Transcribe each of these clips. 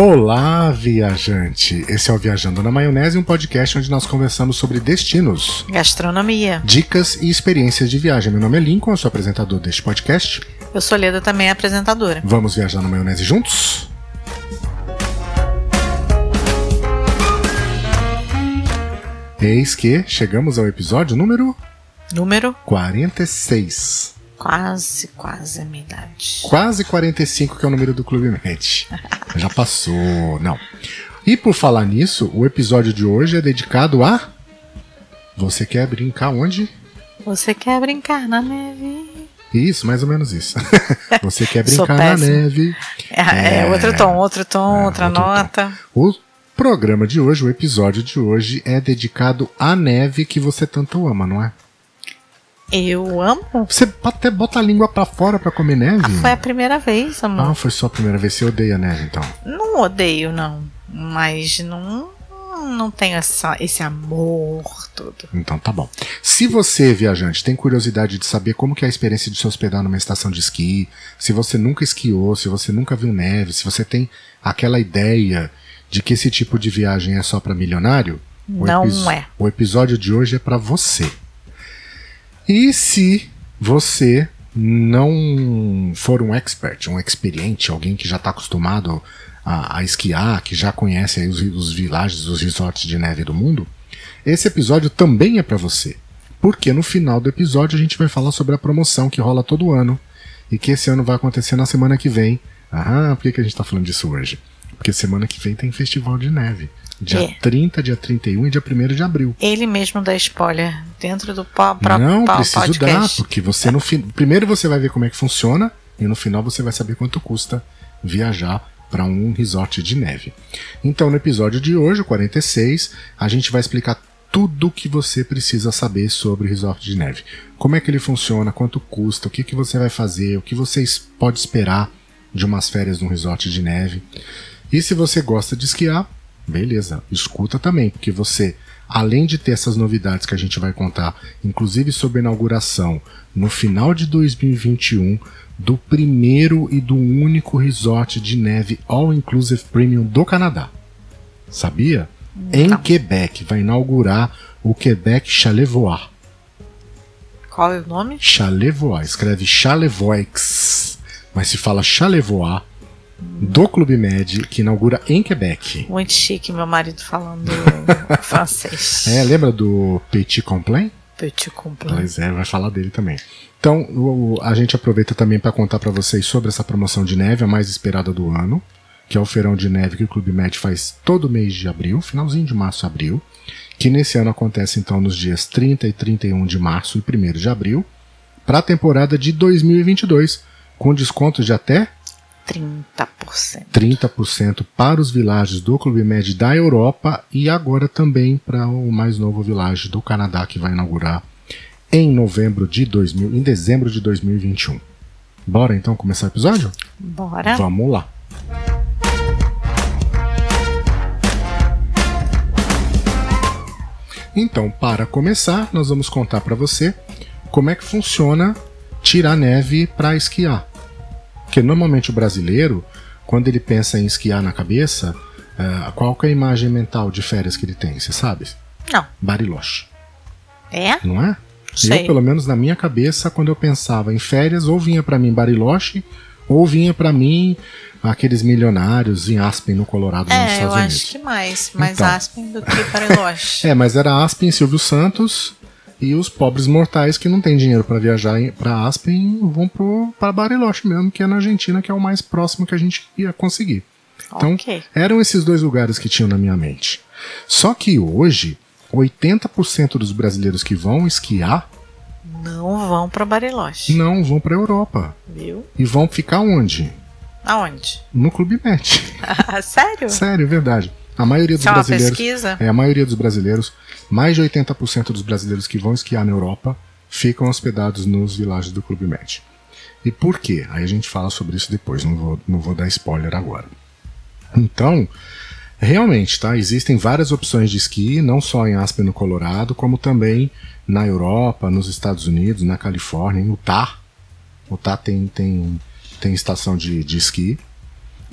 Olá, viajante! Esse é o Viajando na Maionese, um podcast onde nós conversamos sobre destinos, Gastronomia. dicas e experiências de viagem. Meu nome é Lincoln, eu sou apresentador deste podcast. Eu sou Leda, também é apresentadora. Vamos viajar na maionese juntos? Eis que chegamos ao episódio número Número 46. Quase, quase a minha idade. Quase 45, que é o número do Clube Med. Já passou, não. E por falar nisso, o episódio de hoje é dedicado a. Você quer brincar onde? Você quer brincar na neve? Isso, mais ou menos isso. Você quer brincar na neve. É, é É. outro tom, outro tom, É, outra outro tom. nota. O programa de hoje, o episódio de hoje, é dedicado à neve que você tanto ama, não é? Eu amo. Você até bota a língua pra fora pra comer neve? Ah, foi a primeira vez, amor. Ah, foi só a primeira vez. Você odeia neve, então. Não odeio, não. Mas não, não tenho essa, esse amor todo. Então tá bom. Se você, viajante, tem curiosidade de saber como que é a experiência de se hospedar numa estação de esqui, se você nunca esquiou, se você nunca viu neve, se você tem aquela ideia de que esse tipo de viagem é só para milionário, o Não epis- é. O episódio de hoje é para você. E se você não for um expert, um experiente, alguém que já está acostumado a, a esquiar, que já conhece os, os villages, os resorts de neve do mundo, esse episódio também é para você. Porque no final do episódio a gente vai falar sobre a promoção que rola todo ano e que esse ano vai acontecer na semana que vem. Ah, por que, que a gente está falando disso hoje? Porque semana que vem tem festival de neve. Dia É. 30, dia 31 e dia 1 de abril. Ele mesmo dá spoiler dentro do próprio Não, preciso dar, podcast. porque você no fim. Primeiro você vai ver como é que funciona e no final você vai saber quanto custa viajar para um resort de neve. Então, no episódio de hoje, o 46, a gente vai explicar tudo o que você precisa saber sobre o resort de neve. Como é que ele funciona, quanto custa, o que, que você vai fazer, o que você pode esperar de umas férias num resort de neve. E se você gosta de esquiar, beleza, escuta também, porque você, além de ter essas novidades que a gente vai contar, inclusive sobre a inauguração no final de 2021 do primeiro e do único resort de neve All Inclusive Premium do Canadá. Sabia? Em Quebec, vai inaugurar o Quebec Chalevoix. Qual é o nome? Chalevoix, escreve Chalevoix, mas se fala Chalevoix do Clube Med, que inaugura em Quebec. Muito chique, meu marido falando francês. É, lembra do Petit Complain? Petit complet. Pois é, vai falar dele também. Então, o- a gente aproveita também para contar para vocês sobre essa promoção de neve, a mais esperada do ano, que é o feirão de neve que o Clube Med faz todo mês de abril, finalzinho de março, abril, que nesse ano acontece então nos dias 30 e 31 de março e 1 de abril, para a temporada de 2022, com descontos de até 30%. 30% para os villages do Clube Med da Europa e agora também para o mais novo village do Canadá que vai inaugurar em novembro de 2000, em dezembro de 2021. Bora então começar o episódio? Bora. Vamos lá. Então, para começar, nós vamos contar para você como é que funciona tirar neve para esquiar. Porque normalmente o brasileiro, quando ele pensa em esquiar na cabeça, eh, qual é a imagem mental de férias que ele tem? Você sabe? Não. Bariloche, É? não é? Sei. Eu, pelo menos na minha cabeça, quando eu pensava em férias, ou vinha pra mim Bariloche, ou vinha pra mim aqueles milionários em Aspen, no Colorado, nos É, eu Estados Unidos. acho que mais. Mais Então. Aspen do que Bariloche. É, mas era Aspen, Silvio Santos e os pobres mortais que não têm dinheiro pra viajar pra Aspen vão pro, pra Bariloche mesmo, que é na Argentina, que é o mais próximo que a gente ia conseguir. Então, eram esses dois lugares que tinham na minha mente. Só que hoje, 80% dos brasileiros que vão esquiar Não vão pra Bariloche. não vão pra Europa. Viu? E vão ficar onde? Aonde? No Clube Med. Sério? Sério, verdade. A maioria dos Isso é uma brasileiros. pesquisa? É, a maioria dos brasileiros, mais de 80% dos brasileiros que vão esquiar na Europa ficam hospedados nos vilages do Clube Med. E por quê? Aí a gente fala sobre isso depois, não vou, não vou dar spoiler agora. Então, realmente, tá? Existem várias opções de esqui, não só em Aspen, no Colorado, como também na Europa, nos Estados Unidos, na Califórnia, em Utah. Utah tem, tem, tem estação de, de esqui.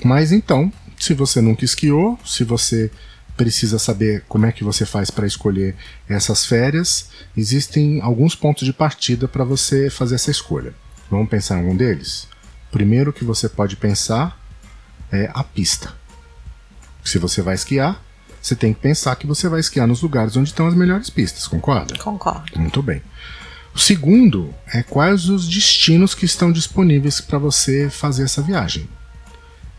Mas então, Se você nunca esquiou, se você precisa saber como é que você faz para escolher essas férias, existem alguns pontos de partida para você fazer essa escolha. Vamos pensar em algum deles? Primeiro que você pode pensar é a pista. Se você vai esquiar, você tem que pensar que você vai esquiar nos lugares onde estão as melhores pistas, concorda? Concordo. Muito bem. O segundo é quais os destinos que estão disponíveis para você fazer essa viagem.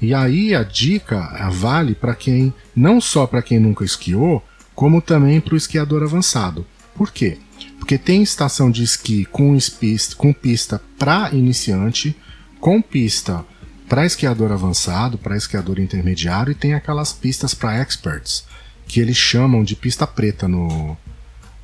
E aí a dica vale para quem, não só para quem nunca esquiou, como também para o esquiador avançado. Por quê? Porque tem estação de esqui com, pista, com pista para iniciante, com pista para esquiador avançado, para esquiador intermediário e tem aquelas pistas para experts, que eles chamam de pista preta no,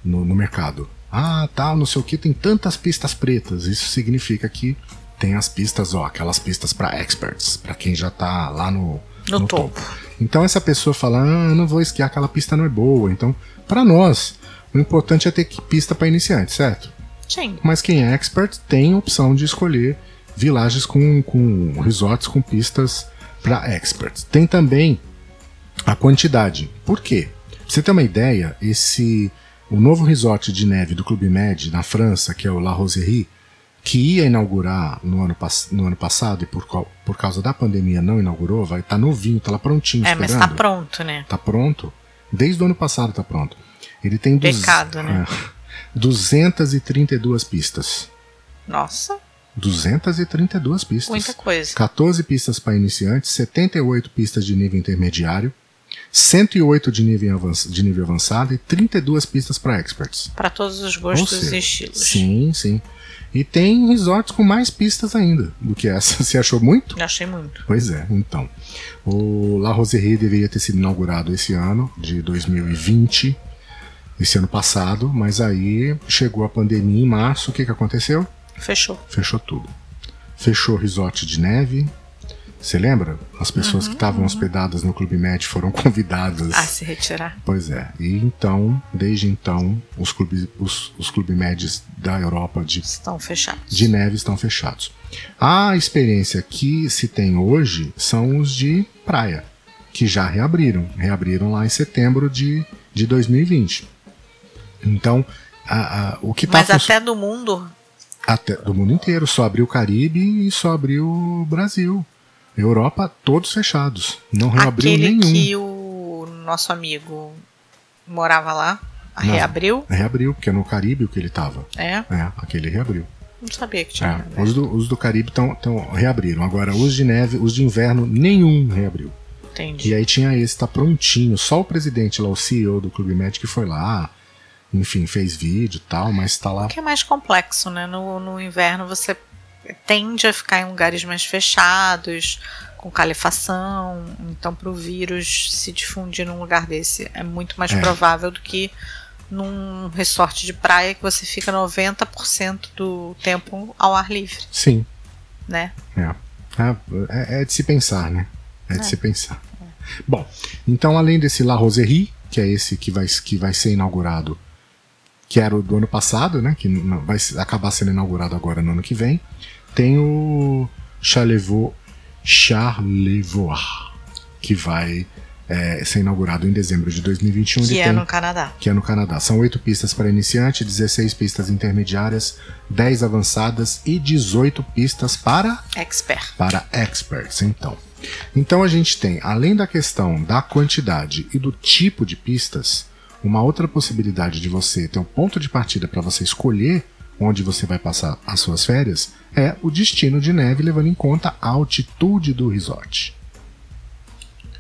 no, no mercado. Ah, tal, não sei o que, tem tantas pistas pretas. Isso significa que tem as pistas, ó, aquelas pistas para experts, para quem já tá lá no, no, no topo. topo. Então essa pessoa fala, ah, não vou esquiar, aquela pista não é boa. Então, para nós, o importante é ter pista para iniciante, certo? Sim. Mas quem é expert tem a opção de escolher vilagens com, com resorts com pistas para experts. Tem também a quantidade. Por quê? Pra você ter uma ideia, esse o novo resort de neve do Clube Med na França, que é o La Roserie, que ia inaugurar no ano, no ano passado e por, por causa da pandemia não inaugurou, vai estar tá novinho, tá lá prontinho é, esperando. mas tá pronto, né? Tá pronto. Desde o ano passado tá pronto. Ele tem Pecado, né? É, 232 pistas. Nossa. 232 pistas. Muita coisa. 14 pistas para iniciantes, 78 pistas de nível intermediário, 108 de nível, avançado, de nível avançado e 32 pistas para experts. Para todos os gostos seja, e estilos. Sim, sim. E tem resorts com mais pistas ainda do que essa. Você achou muito? Eu achei muito. Pois é, então. O La Roserie deveria ter sido inaugurado esse ano, de 2020, esse ano passado, mas aí chegou a pandemia em março. O que, que aconteceu? Fechou. Fechou tudo. Fechou o resort de neve, você lembra? As pessoas uhum, que estavam uhum. hospedadas no Clube Med foram convidadas a se retirar. Pois é. E então, desde então, os clubes, os, os Clube Médios da Europa de, estão fechados. de neve estão fechados. A experiência que se tem hoje são os de praia, que já reabriram. Reabriram lá em setembro de, de 2020. Então, a, a, o que tá Mas até do mundo até do mundo inteiro. Só abriu o Caribe e só abriu o Brasil. Europa, todos fechados. Não reabriu Aquele nenhum. que o nosso amigo morava lá, Não, reabriu? Reabriu, porque é no Caribe que ele estava. É? É, aquele reabriu. Não sabia que tinha. É, os, do, os do Caribe tão, tão, reabriram. Agora, os de neve, os de inverno, nenhum reabriu. Entendi. E aí tinha esse, tá prontinho. Só o presidente lá, o CEO do Clube Med, foi lá, enfim, fez vídeo e tal, mas tá lá. O que é mais complexo, né? No, no inverno você tende a ficar em lugares mais fechados, com calefação. Então, para o vírus se difundir num lugar desse é muito mais é. provável do que num resort de praia que você fica 90% do tempo ao ar livre. Sim. Né? É. É, é de se pensar, né? É, é. de se pensar. É. Bom, então além desse La Roserie, que é esse que vai, que vai ser inaugurado, que era o do ano passado, né? Que vai acabar sendo inaugurado agora no ano que vem. Tem o Charlevoix, Charlevoix que vai é, ser inaugurado em dezembro de 2021. Que é tem, no Canadá. Que é no Canadá. São oito pistas para iniciante, 16 pistas intermediárias, 10 avançadas e 18 pistas para expert. Para experts, então. Então a gente tem, além da questão da quantidade e do tipo de pistas, uma outra possibilidade de você ter um ponto de partida para você escolher onde você vai passar as suas férias é o destino de neve, levando em conta a altitude do resort.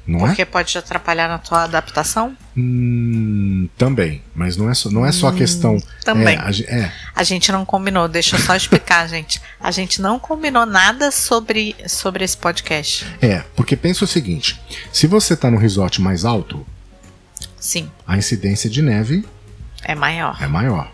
Não é? Porque é? pode atrapalhar na tua adaptação? Hum, também, mas não é só, não é só a hum, questão. Também. É, a, é. a, gente não combinou, deixa eu só explicar, gente. A gente não combinou nada sobre, sobre esse podcast. É, porque pensa o seguinte: se você está no resort mais alto, sim, a incidência de neve é maior. É maior.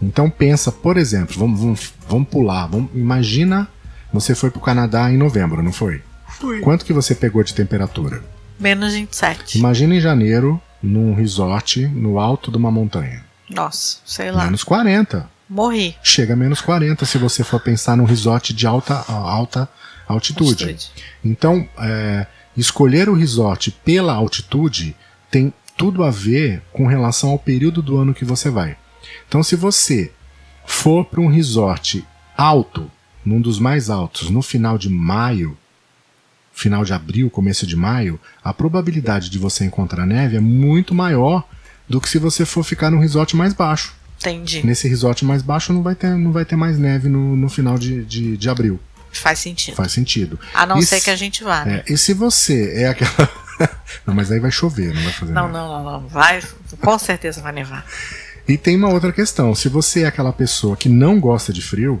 Então pensa, por exemplo, vamos, vamos, vamos pular, vamos, imagina você foi para o Canadá em novembro, não foi? Fui. Quanto que você pegou de temperatura? Menos 27. Imagina em janeiro, num resort no alto de uma montanha. Nossa, sei lá. Menos 40. Morri. Chega a menos 40 se você for pensar num resort de alta, alta altitude. altitude. Então, é, escolher o resort pela altitude tem tudo a ver com relação ao período do ano que você vai. Então, se você for para um resort alto, num dos mais altos, no final de maio, final de abril, começo de maio, a probabilidade de você encontrar neve é muito maior do que se você for ficar num resort mais baixo. Entendi. Nesse resort mais baixo não vai ter, não vai ter mais neve no, no final de, de, de abril. Faz sentido. Faz sentido. A não E ser se- que a gente vá, né? É, e se você é aquela. não, mas aí vai chover, não vai fazer Não, nada. não, não, não. Vai, com certeza vai nevar. E tem uma outra questão. Se você é aquela pessoa que não gosta de frio,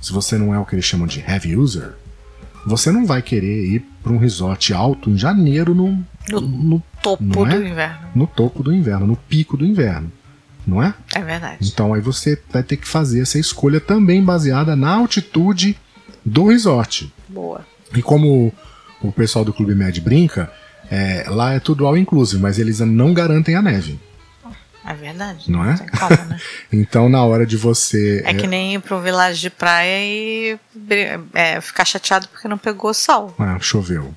se você não é o que eles chamam de heavy user, você não vai querer ir para um resort alto em janeiro no, No no, topo é? do inverno. no topo do inverno, no pico do inverno. Não é? É verdade. Então aí você vai ter que fazer essa escolha também baseada na altitude do resort. Boa. E como o pessoal do Clube Med brinca, é, lá é tudo all inclusive, mas eles não garantem a neve. É verdade. Não é? Como, né? Então na hora de você. É que nem ir pra um vilarejo de praia e é, ficar chateado porque não pegou sol. Ah, choveu.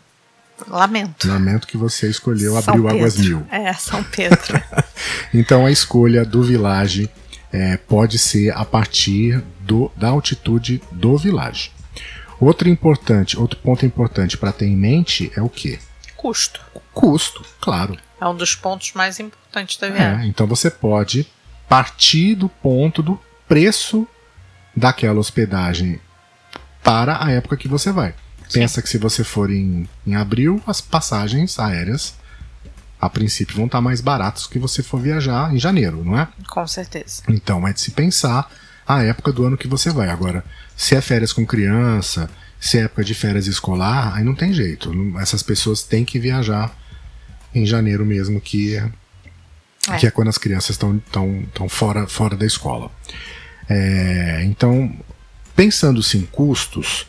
Lamento. Lamento que você escolheu São abriu Águas Pedro. Mil. É, São Pedro. Então a escolha do village é, pode ser a partir do, da altitude do village. Outro importante, outro ponto importante para ter em mente é o que? Custo. Custo, claro. É um dos pontos mais importantes da viagem. É, então você pode partir do ponto do preço daquela hospedagem para a época que você vai. Pensa que se você for em, em abril, as passagens aéreas a princípio vão estar mais baratas que você for viajar em janeiro, não é? Com certeza. Então é de se pensar a época do ano que você vai. Agora, se é férias com criança, se é época de férias escolar, aí não tem jeito. Essas pessoas têm que viajar em janeiro mesmo, que é, É. que é quando as crianças estão tão, tão fora, fora da escola. É, então, pensando-se em custos,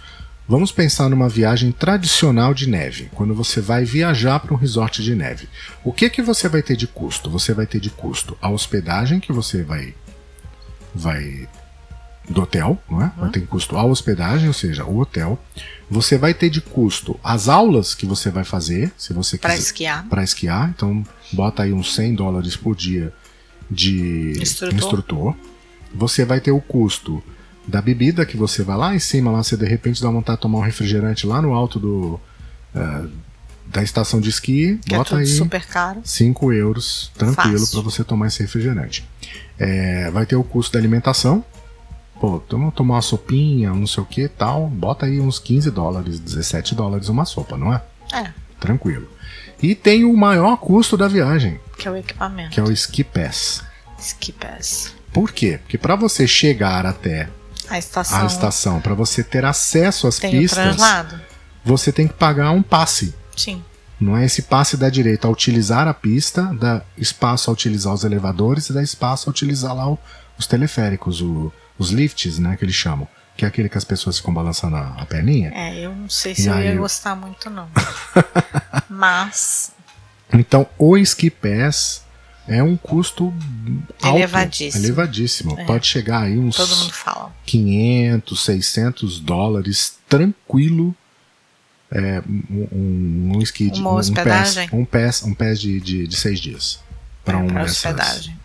vamos pensar numa viagem tradicional de neve, quando você vai viajar para um resort de neve. O que que você vai ter de custo? Você vai ter de custo a hospedagem que você vai vai do hotel, não é? Vai ter custo a hospedagem, ou seja, o hotel. Você vai ter de custo as aulas que você vai fazer, se você Pra quiser esquiar. para esquiar. Então, bota aí uns 100 dólares por dia de Instrutor. instrutor. Você vai ter o custo da bebida que você vai lá em cima, lá você de repente dá vontade de tomar um refrigerante lá no alto do eh, da estação de esqui, Que é bota tudo aí super caro. 5 euros tranquilo para você tomar esse refrigerante. É, vai ter o custo da alimentação. Pô, toma, tomar uma sopinha, não sei o que tal. Bota aí uns 15 dólares, 17 dólares uma sopa, não é? É, Tranquilo. E tem o maior custo da viagem, que é o equipamento. que é o Ski Pass. Ski Pass. Por quê? Porque para você chegar até A estação, a estação, para você ter acesso às tem o pistas, translado. você tem que pagar um passe. Sim. Não é esse passe dá direito a utilizar a pista, dá espaço a utilizar os elevadores e dá espaço a utilizar lá o- os teleféricos, o- os lifts, né, que eles chamam. Que é aquele que as pessoas ficam balançando a, a perninha. É, eu não sei se eu ia gostar muito, não. Mas, Então, o Ski Pass é um custo alto, Elevadíssimo. elevadíssimo. É. Pode chegar aí uns todo mundo fala. 500, 600 dólares tranquilo. É, um, um, esqui de Uma um, hospedagem? Um pass, um de, de, de seis dias. Para É, uma dessas. hospedagem.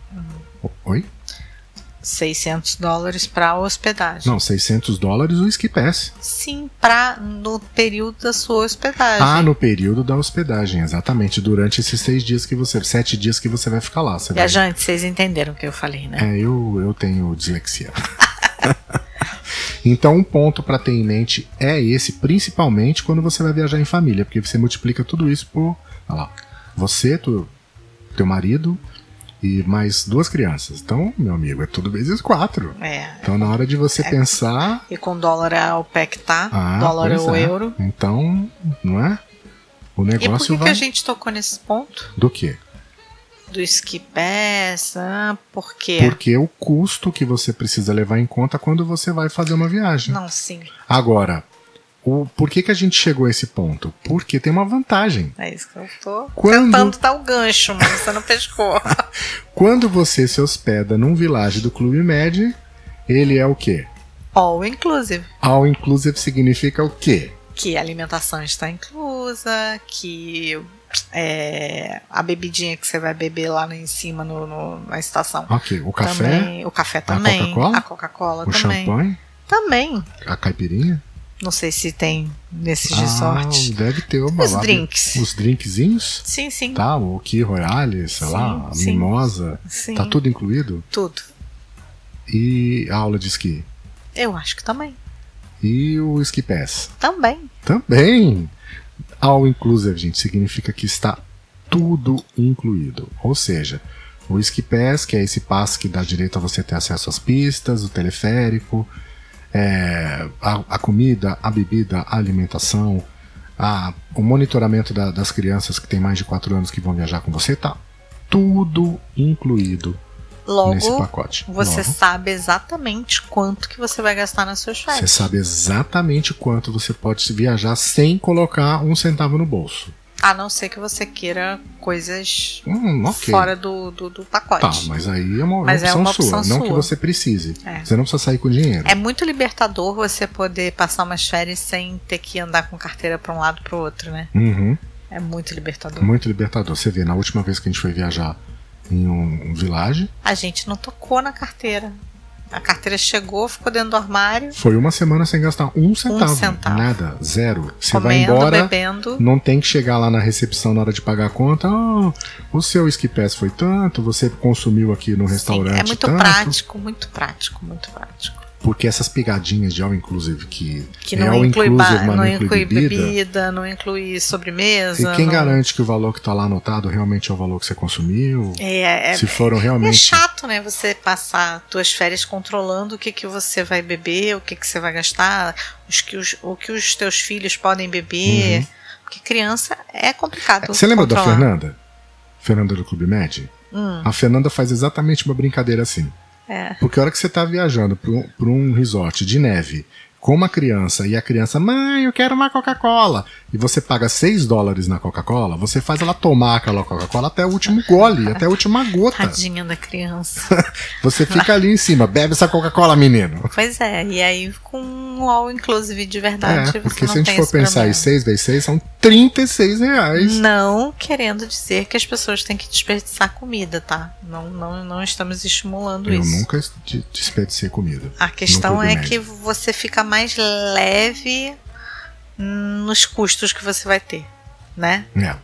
Oi? 600 dólares pra hospedagem. Não, 600 dólares o ski pass. Sim, pra, no período da sua hospedagem. Ah, no período da hospedagem, exatamente. Durante esses seis dias que você. Sete dias que você vai ficar lá. Você vai- Viajante, vocês entenderam o que eu falei, né? É, eu, eu tenho dislexia. então, um ponto para ter em mente é esse, principalmente quando você vai viajar em família, porque você multiplica tudo isso por. Olha lá. Você, tu, teu marido e mais duas crianças. Então, meu amigo, é tudo vezes quatro. É. Então, na hora de você pensar. E com dólar é o pé que tá, Ah, dólar é é. euro. Então, não é? O E por negócio que, que vai. a gente tocou nesse ponto? Do quê? Do ski pass? Ah, por quê? Porque o custo que você precisa levar em conta quando você vai fazer uma viagem. Não, sim. Agora, o, por que, que a gente chegou a esse ponto? Porque tem uma vantagem. É isso que eu tô Quando- tentando dar o gancho, mas você não pescou. Quando você se hospeda num village do Clube Med, ele é o quê? All inclusive. All inclusive significa o quê? que a alimentação está inclusa, que é, a bebidinha que você vai beber lá em cima no, no na estação. Ok, o café. Também, o café também. Coca-Cola? A Coca-Cola O também. champanhe, Também. a caipirinha. Não sei se tem nesses Ah, resorts. deve ter uma Os lá. drinks. Os drinkzinhos. Sim, sim. Tá, o Key Royale, sei Sim, lá, a sim. mimosa. sim. Tá tudo incluído? Tudo. E a aula de esqui. Eu acho que também. E o Ski Pass. Também. Também. All inclusive, gente, significa que está tudo incluído. Ou seja, o Ski Pass, que é esse passe que dá direito a você ter acesso às pistas, o teleférico, é, a, a comida, a bebida, a alimentação, a- o monitoramento da- das crianças que têm mais de 4 anos que vão viajar com você, tá tudo incluído nesse Logo, pacote. você Logo, sabe exatamente quanto que você vai gastar nas suas Você férias. sabe exatamente quanto você pode viajar sem colocar um centavo no bolso. A não ser que você queira coisas Hum, ok. fora do, do, do pacote. Tá, mas aí é uma, Mas é opção, uma sua, opção não que sua. você precise. É. Você não precisa sair com dinheiro. É muito libertador você poder passar umas férias sem ter que andar com carteira para um lado para o outro, né? Uhum, É muito libertador. muito libertador. Você vê, na última vez que a gente foi viajar em um, um village, A gente não tocou na carteira. A carteira chegou, ficou dentro do armário, foi uma semana sem gastar um centavo. centavo. Nada, zero. Você vai comendo, embora, bebendo. não tem que chegar lá na recepção na hora de pagar a conta. "Ah, o seu pass foi tanto, você consumiu aqui no Sim, restaurante é muito tanto. prático, muito prático, muito prático. Porque essas pegadinhas de all inclusive que, Que é não all inclui, inclusive, mas não inclui bebida, bebida, não inclui sobremesa. E quem não- garante que o valor que está lá anotado realmente é o valor que você consumiu? É, é, Se foram é realmente. chato, né? Você passar tuas férias controlando o que, que você vai beber, o que, que você vai gastar, os que os, o que os teus filhos podem beber. Uhum. Porque criança é complicado. Você lembra da controlar. Fernanda? Fernanda do Clube Med? Hum, A Fernanda faz exatamente uma brincadeira assim. É. Porque a hora que você tá viajando para um, um resort de neve com uma criança e a criança, mãe, eu quero uma Coca-Cola, e você paga 6 dólares na Coca-Cola, você faz ela tomar aquela Coca-Cola até o último gole, até a última gota. Tadinha da criança. Você fica ali em cima, bebe essa Coca-Cola, menino. pois é, e aí com um all inclusive de verdade, É, porque se a gente for pensar em problema. 6 vezes 6, são 36 reais. Não querendo dizer que as pessoas têm que desperdiçar comida, tá? Não, não, não estamos estimulando Eu isso. nunca de- desperdicei comida. A questão é que você fica mais leve nos custos que você vai ter, né? É.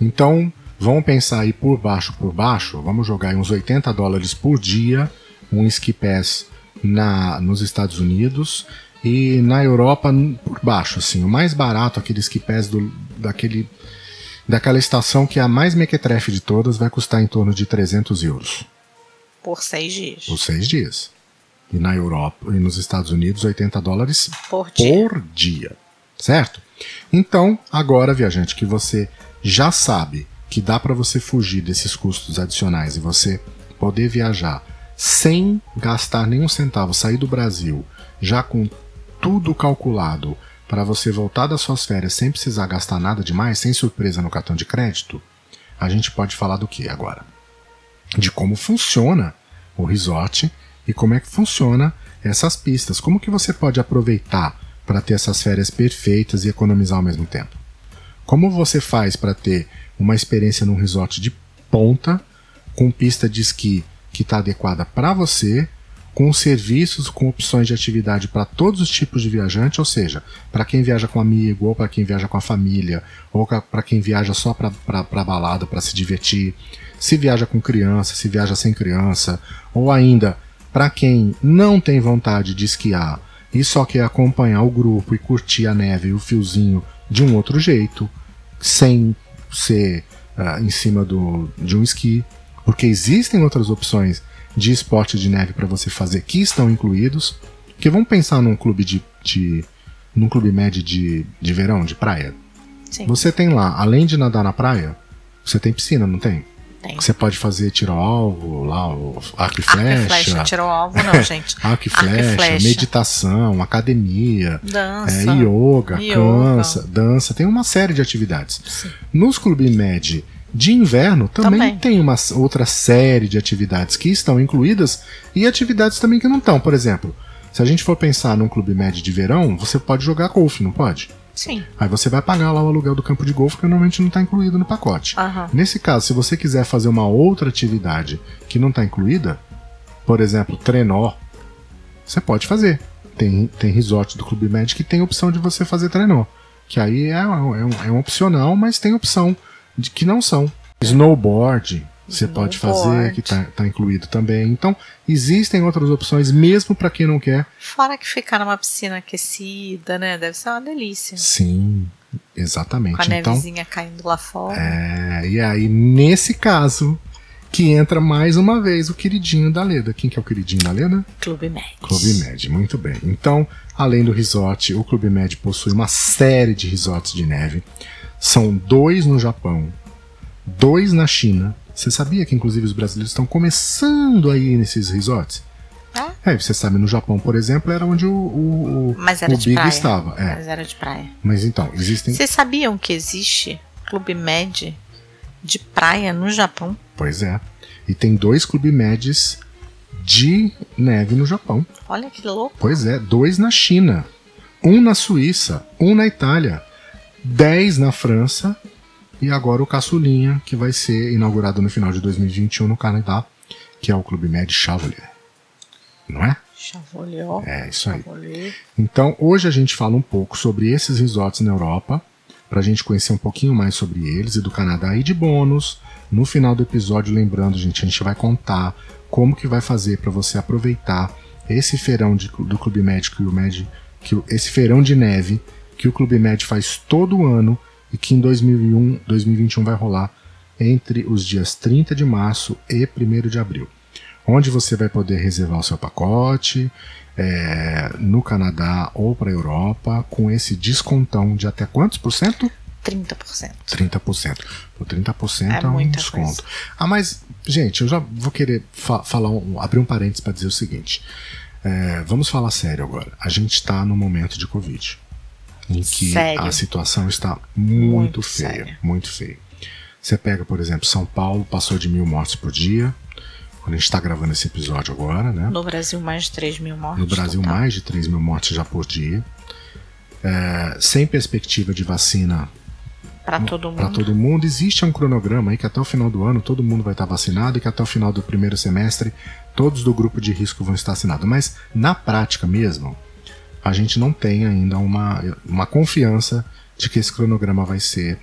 Então, vamos pensar aí por baixo por baixo, vamos jogar uns 80 dólares por dia, um ski pass na, nos Estados Unidos e na Europa por baixo, assim, o mais barato, aquele ski pass do, daquele, daquela estação que é a mais mequetrefe de todas, vai custar em torno de 300 euros Por seis dias. por seis dias. E na Europa e nos Estados Unidos, 80 dólares Por dia. por dia, certo? Então, agora, viajante, que você já sabe que dá para você fugir desses custos adicionais e você poder viajar sem gastar nenhum centavo, sair do Brasil já com tudo calculado para você voltar das suas férias sem precisar gastar nada demais, sem surpresa no cartão de crédito, a gente pode falar do que agora? De como funciona o resort e como é que funciona essas pistas. Como que você pode aproveitar para ter essas férias perfeitas e economizar ao mesmo tempo? Como você faz para ter uma experiência num resort de ponta, com pista de esqui que está adequada para você, com serviços, com opções de atividade para todos os tipos de viajante, ou seja, para quem viaja com amigo, ou para quem viaja com a família, ou para quem viaja só para balada, para se divertir, se viaja com criança, se viaja sem criança, ou ainda para quem não tem vontade de esquiar e só quer acompanhar o grupo e curtir a neve e o fiozinho de um outro jeito, sem ser ah, em cima do, de um esqui, porque existem outras opções de esporte de neve para você fazer que estão incluídos. Que vamos pensar num clube de, de num clube médio de, de verão, de praia. Sim, Você tem lá, além de nadar na praia, você tem piscina, não tem? Tem. Você pode fazer tiro ao alvo, lá, o arco e Arco e flecha, flecha, tirou o alvo, não, gente. arco e flecha, flecha. meditação, academia, Dança. é, yoga, Yoga. cansa, dança, tem uma série de atividades. Sim. Nos clubes med de inverno também, Também. tem uma outra série de atividades que estão incluídas e atividades também que não estão. Por exemplo, se a gente for pensar num clube med de verão, você pode jogar golfe, não pode? Sim. Aí você vai pagar lá o aluguel do campo de golfe, que normalmente não está incluído no pacote. Aham. Nesse caso, se você quiser fazer uma outra atividade que não está incluída, por exemplo, trenó, você pode fazer. Tem, tem resort do Clube Med que tem opção de você fazer trenó. Que aí é, é, um, é um opcional, mas tem opção de que não são. Snowboard, você pode fazer, que está tá incluído também. Então, existem outras opções, mesmo para quem não quer. Fora que ficar numa piscina aquecida, né? Deve ser uma delícia. Sim, Com exatamente. a Então, nevezinha caindo lá fora. É, e aí, nesse caso, que entra mais uma vez o queridinho da Leda. Quem que é o queridinho da Leda? Clube Med. Clube Med, muito bem. Então, além do resort, o Clube Med possui uma série de resorts de neve. São dois no Japão, dois na China. Você sabia que, inclusive, os brasileiros estão começando aí nesses resorts? É? É, você sabe, no Japão, por exemplo, era onde o, o, o, Mas era o de Big praia. estava. É. Mas era de praia. Mas então, existem. Vocês sabiam que existe Clube Med de praia no Japão? Pois é. E tem dois Clube Meds de neve no Japão. Olha que louco. Pois é, dois na China, um na Suíça, um na Itália, dez na França e agora o caçulinha que vai ser inaugurado no final de 2021 no Canadá, que é o Clube Med Chevalier. Não é? Chavolhó. É isso aí. Chavolhé. Então, hoje a gente fala um pouco sobre esses resorts na Europa, para a gente conhecer um pouquinho mais sobre eles e do Canadá. E de bônus, no final do episódio, lembrando, gente, a gente vai contar como que vai fazer para você aproveitar esse feirão de- do Clube Med que o Med, que esse feirão de neve que o Clube Med faz todo ano e que em 2001, 2021 vai rolar entre os dias 30 de março e 1 de abril onde você vai poder reservar o seu pacote é, no Canadá ou para a Europa com esse descontão de até quantos por cento? 30%. 30%. Por 30% é, É um desconto. Ah, mas, gente, eu já vou querer fa- falar um- abrir um parênteses para dizer o seguinte. É, vamos falar sério agora. A gente está no momento de Covid. Em que Sério. a situação está muito, Muito feia. séria. Muito feia. Você pega, por exemplo, São Paulo, passou de mil mortes por dia. Quando a gente está gravando esse episódio agora, né? No Brasil, mais de 3 mil mortes. No Brasil, total. mais de 3 mil mortes já por dia. É, sem perspectiva de vacina Pra todo para mundo. todo mundo. Existe um cronograma aí que até o final do ano todo mundo vai estar vacinado e que até o final do primeiro semestre todos do grupo de risco vão estar vacinados. Mas na prática mesmo, a gente não tem ainda uma, uma confiança de que esse cronograma vai ser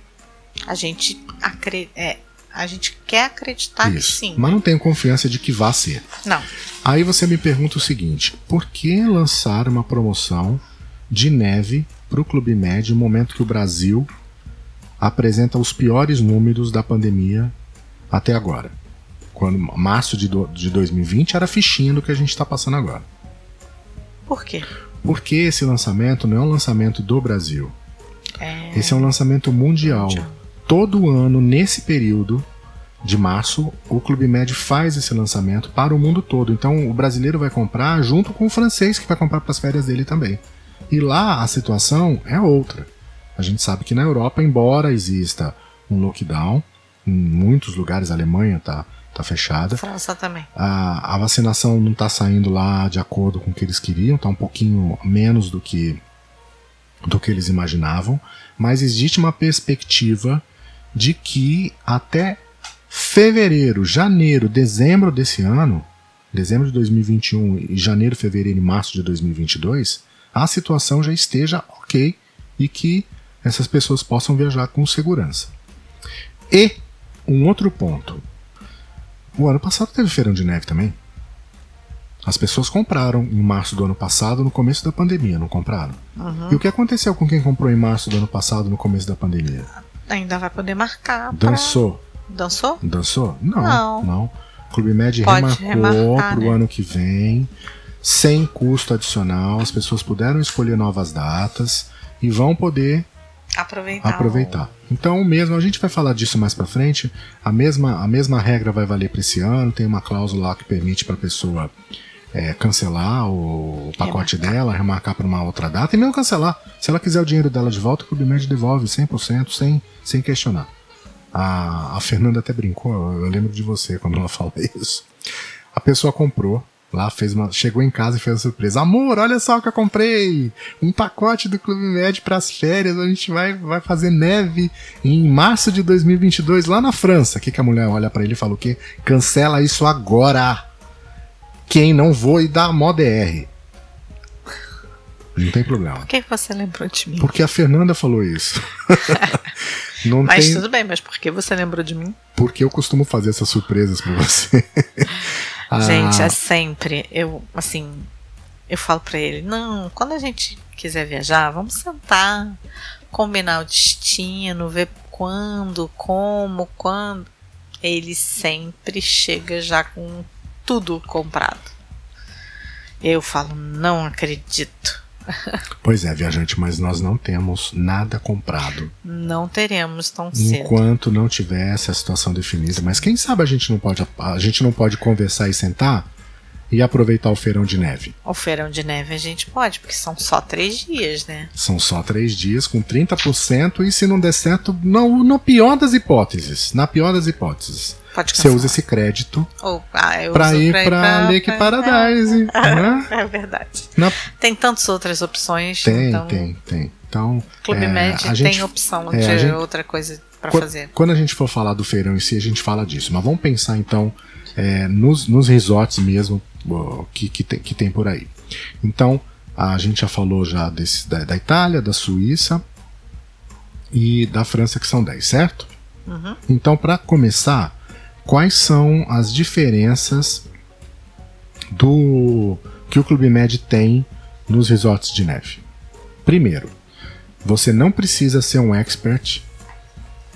A gente acre... é, a gente quer acreditar que isso. sim. Mas não tenho confiança de que vá ser. Não. Aí você me pergunta o seguinte: por que lançar uma promoção de neve para o Clube Med no momento que o Brasil apresenta os piores números da pandemia até agora? Quando março de, do, de 2020 era fichinha do que a gente está passando agora. Por quê? Porque esse lançamento não é um lançamento do Brasil. É, Esse é um lançamento mundial. Mundial. Todo ano, nesse período de março, o Clube Med faz esse lançamento para o mundo todo. Então o brasileiro vai comprar junto com o francês que vai comprar para as férias dele também. E lá a situação é outra. A gente sabe que na Europa, embora exista um lockdown, em muitos lugares a Alemanha está tá fechada, França também. a, a vacinação não está saindo lá de acordo com o que eles queriam, está um pouquinho menos do que do que eles imaginavam, mas existe uma perspectiva de que até fevereiro, janeiro, dezembro desse ano, dezembro de 2021 e janeiro, fevereiro e março de 2022, a situação já esteja ok e que essas pessoas possam viajar com segurança. E um outro ponto. O ano passado teve feirão de neve também. As pessoas compraram em março do ano passado, no começo da pandemia, não compraram? Uhum. E o que aconteceu com quem comprou em março do ano passado, no começo da pandemia? Ainda vai poder marcar. pra- Dançou. Dançou? Dançou? Não, Não. não. O Clube Med Pode remarcou para o né? ano que vem, sem custo adicional. As pessoas puderam escolher novas datas e vão poder Aproveitar. aproveitar. Então, mesmo, a gente vai falar disso mais pra frente. A mesma, a mesma regra vai valer para esse ano. Tem uma cláusula lá que permite para a pessoa é, cancelar o pacote Remarcar. dela, remarcar para uma outra data e mesmo cancelar. Se ela quiser o dinheiro dela de volta, o Clube Med devolve 100% sem, sem questionar. A, a Fernanda até brincou, eu lembro de você quando ela fala isso. A pessoa comprou Lá fez uma, chegou em casa e fez uma surpresa. Amor, olha só o que eu comprei! Um pacote do Clube Med para as férias. A gente vai, vai fazer neve em março de 2022 lá na França. O que, que a mulher olha para ele e fala o quê? Cancela isso agora! Quem não vou e dá mó DR. Não tem problema. Por que você lembrou de mim? Porque a Fernanda falou isso. Não mas tem... tudo bem, mas por que você lembrou de mim? Porque eu costumo fazer essas surpresas pra você. Gente, ah. é sempre. Eu, assim, eu falo pra ele: não, quando a gente quiser viajar, vamos sentar, combinar o destino, ver quando, como, quando. Ele sempre chega já com tudo comprado. Eu falo: não acredito. Pois é, viajante, mas nós não temos nada comprado. Não teremos tão cedo. Enquanto não tiver essa situação definida. Mas quem sabe a gente não pode, a gente não pode conversar e sentar e aproveitar o feirão de neve. O feirão de neve a gente pode, porque são só três dias, né? São só três dias com 30% e se não der certo, no, no pior das hipóteses, na pior das hipóteses, você usa esse crédito oh, ah, para ir para Lake Paradise. né? É verdade. Na... Tem tantas outras opções. Tem, então... tem, tem. Então, Clube é, Med tem gente, opção é, de gente, outra coisa para fazer. Quando a gente for falar do feirão em si, a gente fala disso. Mas vamos pensar então é, nos, nos resorts mesmo que, que, tem, que tem por aí. Então, a gente já falou já desse, da, da Itália, da Suíça e da França, que são 10, certo? Uhum. Então, para começar, quais são as diferenças do que o Clube Med tem nos resorts de neve. Primeiro, você não precisa ser um expert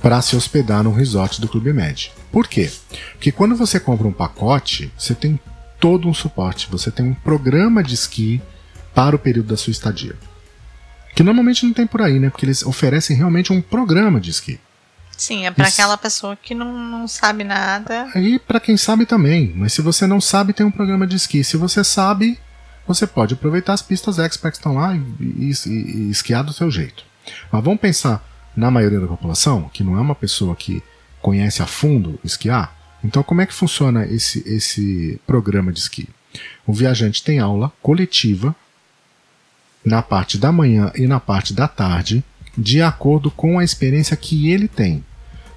para se hospedar no resort do Clube Med. Por quê? Porque quando você compra um pacote, você tem todo um suporte, você tem um programa de esqui para o período da sua estadia. Que normalmente não tem por aí, né? Porque eles oferecem realmente um programa de esqui. Sim, é para aquela pessoa que não, não sabe nada. E para quem sabe também. Mas se você não sabe, tem um programa de esqui. Se você sabe, você pode aproveitar as pistas expert que estão lá e, e, e, esquiar do seu jeito. Mas vamos pensar na maioria da população, que não é uma pessoa que conhece a fundo esquiar. Então, como é que funciona esse, esse programa de esqui? O viajante tem aula coletiva na parte da manhã e na parte da tarde de acordo com a experiência que ele tem.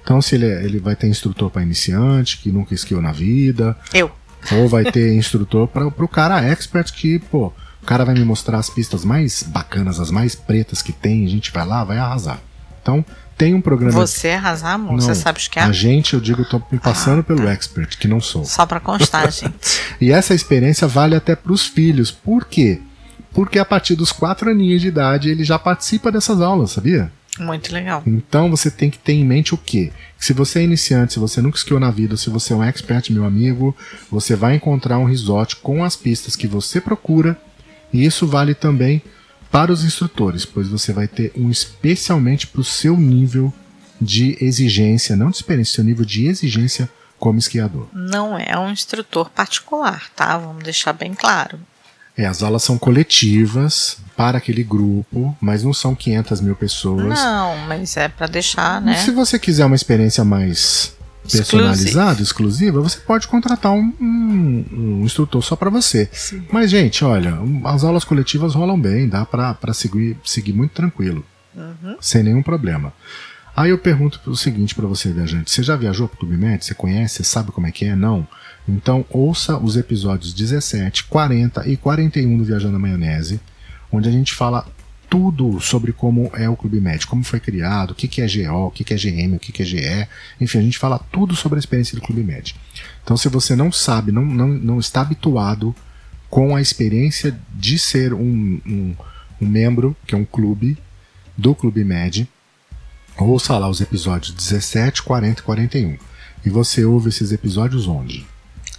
Então, se ele, é, ele vai ter instrutor para iniciante, que nunca esquiou na vida. Eu. Ou vai ter instrutor para o cara expert que, pô, o cara vai me mostrar as pistas mais bacanas, as mais pretas que tem, a gente vai lá, vai arrasar. Então, tem um programa. Você arrasar, amor? Não, você sabe o que é? A gente, eu digo, tô me passando ah, pelo tá. expert, que não sou. Só para constar, gente. e essa experiência vale até para os filhos. Por quê? porque a partir dos quatro aninhos de idade ele já participa dessas aulas, sabia? Muito legal. Então você tem que ter em mente o quê? Que se você é iniciante, se você nunca esquiou na vida, se você é um expert, meu amigo, você vai encontrar um resort com as pistas que você procura, e isso vale também para os instrutores, pois você vai ter um especialmente para o seu nível de exigência, não de experiência, seu nível de exigência como esquiador. Não é um instrutor particular, tá? Vamos deixar bem claro. É, as aulas são coletivas para aquele grupo, mas não são 500 mil pessoas. Não, mas é para deixar, né? Se você quiser uma experiência mais personalizada, exclusiva, você pode contratar um, um, um instrutor só para você. Sim. Mas, gente, olha, as aulas coletivas rolam bem, dá para seguir, seguir muito tranquilo, uhum. sem nenhum problema. Aí eu pergunto o seguinte para você, viajante: você já viajou para o Clube Med? Você conhece? Você sabe como é que é? Não? Então ouça os episódios 17, 40 e 41 do Viajando na Maionese, onde a gente fala tudo sobre como é o Clube Med, como foi criado, o que, que é GO, o que, que é GM, o que, que é GE, enfim, a gente fala tudo sobre a experiência do Clube Med. Então, se você não sabe, não, não, não está habituado com a experiência de ser um, um, um membro, que é um clube, do Clube Med, ouça lá os episódios 17, 40 e 41. E você ouve esses episódios onde?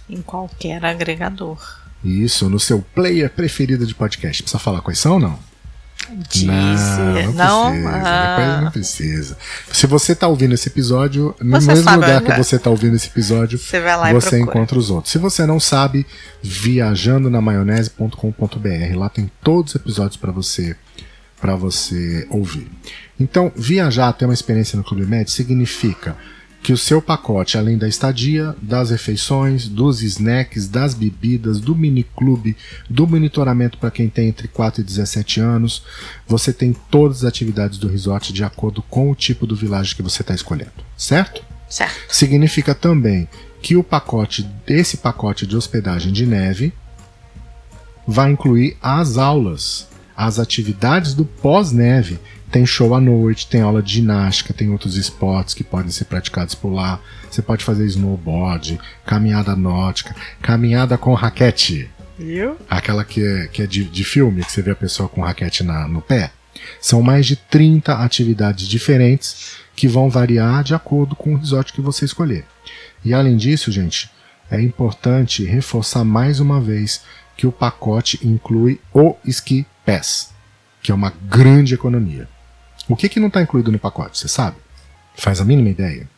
Em qualquer agregador. Isso, no seu player preferido de podcast. Precisa falar quais são ou não? Disse. Não, não, precisa, ah. não precisa. Se você está ouvindo esse episódio, no você mesmo lugar que você está ouvindo esse episódio, você, você encontra os outros. Se você não sabe, viajando na maionese.com.br, lá tem todos os episódios para você para você ouvir. Então, viajar, ter uma experiência no Clube Med significa que o seu pacote, além da estadia, das refeições, dos snacks, das bebidas, do mini clube, do monitoramento para quem tem entre 4 e 17 anos, você tem todas as atividades do resort de acordo com o tipo do vilagem que você está escolhendo, certo? Certo. Significa também que o pacote, esse pacote de hospedagem de neve, vai incluir as aulas, as atividades do pós-neve. Tem show à noite, tem aula de ginástica, tem outros esportes que podem ser praticados por lá. Você pode fazer snowboard, caminhada náutica, caminhada com raquete. Viu? Aquela que é, que é de, de filme, que você vê a pessoa com raquete na, no pé. São mais de 30 atividades diferentes que vão variar de acordo com o resort que você escolher. E além disso, gente, é importante reforçar mais uma vez que o pacote inclui o Ski Pass, que é uma grande economia. O que, que não está incluído no pacote, você sabe? Faz a mínima ideia?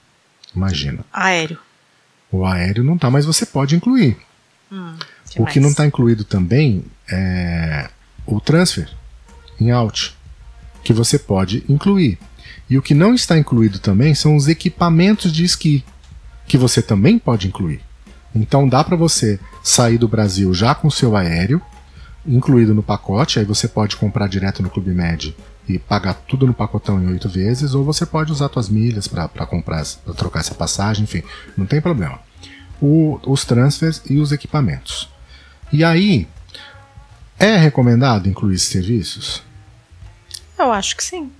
Imagina. Aéreo. O aéreo não está, mas você pode incluir. Hum, o que não está incluído também é o transfer em out, que você pode incluir. E o que não está incluído também são os equipamentos de esqui, que você também pode incluir. Então dá para você sair do Brasil já com seu aéreo, incluído no pacote, aí você pode comprar direto no Clube Med e pagar tudo no pacotão em oito vezes, ou você pode usar suas milhas para comprar, para trocar essa passagem, enfim, não tem problema. O, os transfers e os equipamentos. E aí, é recomendado incluir esses serviços? Eu acho que sim.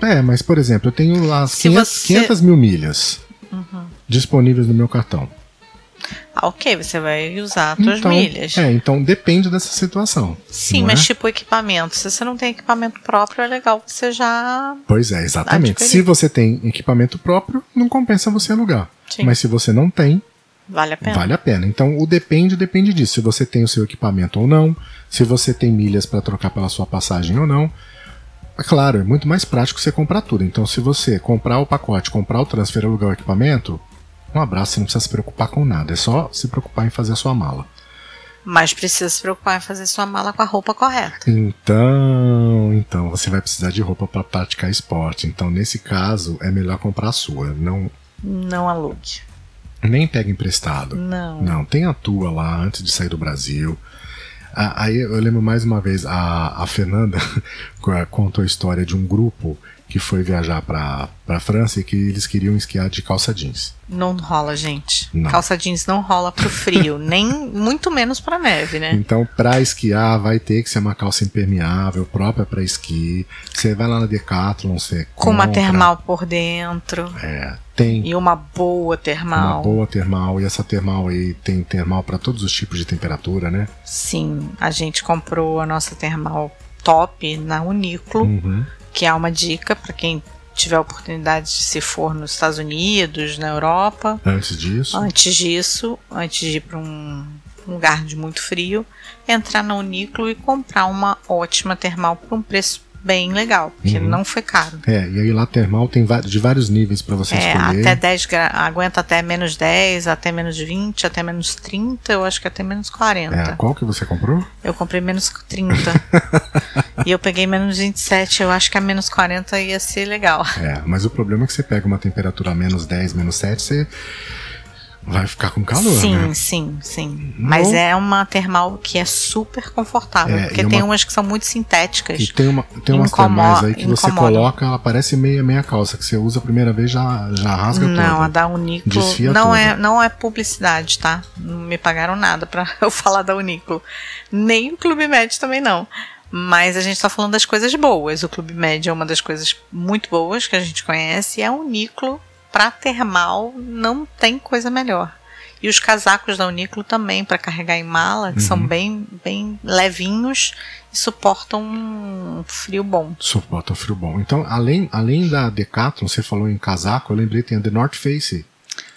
É, mas por exemplo, eu tenho lá Se 500, você- 500 mil milhas disponíveis no meu cartão. Ah, ok, você vai usar as tuas então, milhas. É, então depende dessa situação. Sim, mas é? tipo equipamento. Se você não tem equipamento próprio, é legal você já. Pois é, exatamente. Adquirir. Se você tem equipamento próprio, não compensa você alugar. Sim. Mas se você não tem, Vale a pena. vale a pena. Então o depende depende disso. Se você tem o seu equipamento ou não, se você tem milhas para trocar pela sua passagem ou não. É claro, é muito mais prático você comprar tudo. Então se você comprar o pacote, comprar o transfer alugar o equipamento, um abraço, você não precisa se preocupar com nada. É só se preocupar em fazer a sua mala. Mas precisa se preocupar em fazer sua mala com a roupa correta. Então, então você vai precisar de roupa para praticar esporte. Então, nesse caso, é melhor comprar a sua. Não, Não alugue. nem pega emprestado. Não. Não, tem a tua lá antes de sair do Brasil. Aí eu lembro mais uma vez, a, a Fernanda contou a história de um grupo que foi viajar para a França e que eles queriam esquiar de calça jeans. Não rola, gente. Não. Calça jeans não rola pro frio, nem muito menos pra neve, né? Então, para esquiar, vai ter que ser uma calça impermeável, própria para esqui. Você vai lá na Decathlon, você Com uma compra. termal por dentro. É, tem E uma boa termal. uma boa termal. E essa termal aí tem termal para todos os tipos de temperatura, né? Sim, a gente comprou a nossa termal top na Uniclo, Uhum. Que é uma dica para quem tiver a oportunidade de se for nos Estados Unidos, na Europa. Antes disso, Antes disso, antes de ir para um lugar de muito frio, entrar na Uniclo e comprar uma ótima termal por um preço bem legal, porque Uhum. não foi caro. é, e aí lá termal tem de vários níveis para você É, escolher. até 10 gra- aguenta até menos 10, até menos 20, até menos 30, eu acho que até menos 40. É, qual que você comprou? Eu comprei menos 30. e eu peguei menos 27, eu acho que a menos 40 ia ser legal. É, mas o problema é que você pega uma temperatura a menos 10, menos 7, você vai ficar com calor, sim, né? sim, sim. Mas é uma termal que é super confortável, É, porque tem uma- umas que são muito sintéticas. E tem, uma, tem umas termais aí que você incomoda. coloca, ela parece meia meia calça, que você usa a primeira vez já, já rasga Não, toda. a da Uniclo não toda. é, não é publicidade, tá? Não me pagaram nada pra eu falar da Uniclo. Nem o Clube Med também não. Mas a gente tá falando das coisas boas. O Clube Med é uma das coisas muito boas que a gente conhece. E a Uniclo, pra termal, não tem coisa melhor. E os casacos da Uniclo também, para carregar em mala, que Uhum. são bem, bem levinhos e suportam um frio bom. Suporta o frio bom. Então, além, além da Decathlon, você falou em casaco, eu lembrei, tem a The North Face.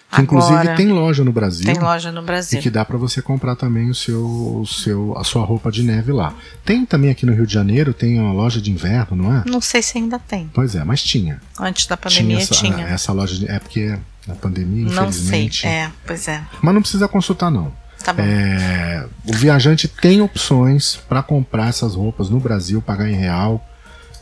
Que inclusive Agora, tem loja no Brasil. Tem loja no E Brasil. que dá para você comprar também o seu, o seu, a sua roupa de neve lá. Tem também aqui no Rio de Janeiro, tem uma loja de inverno, não é? Não sei se ainda tem. Pois é, mas tinha. Antes da pandemia essa, tinha. essa loja de, é porque na pandemia, Não sei. infelizmente. É, pois é. Mas não precisa consultar não. Tá bom. É, o viajante tem opções para comprar essas roupas no Brasil, pagar em real.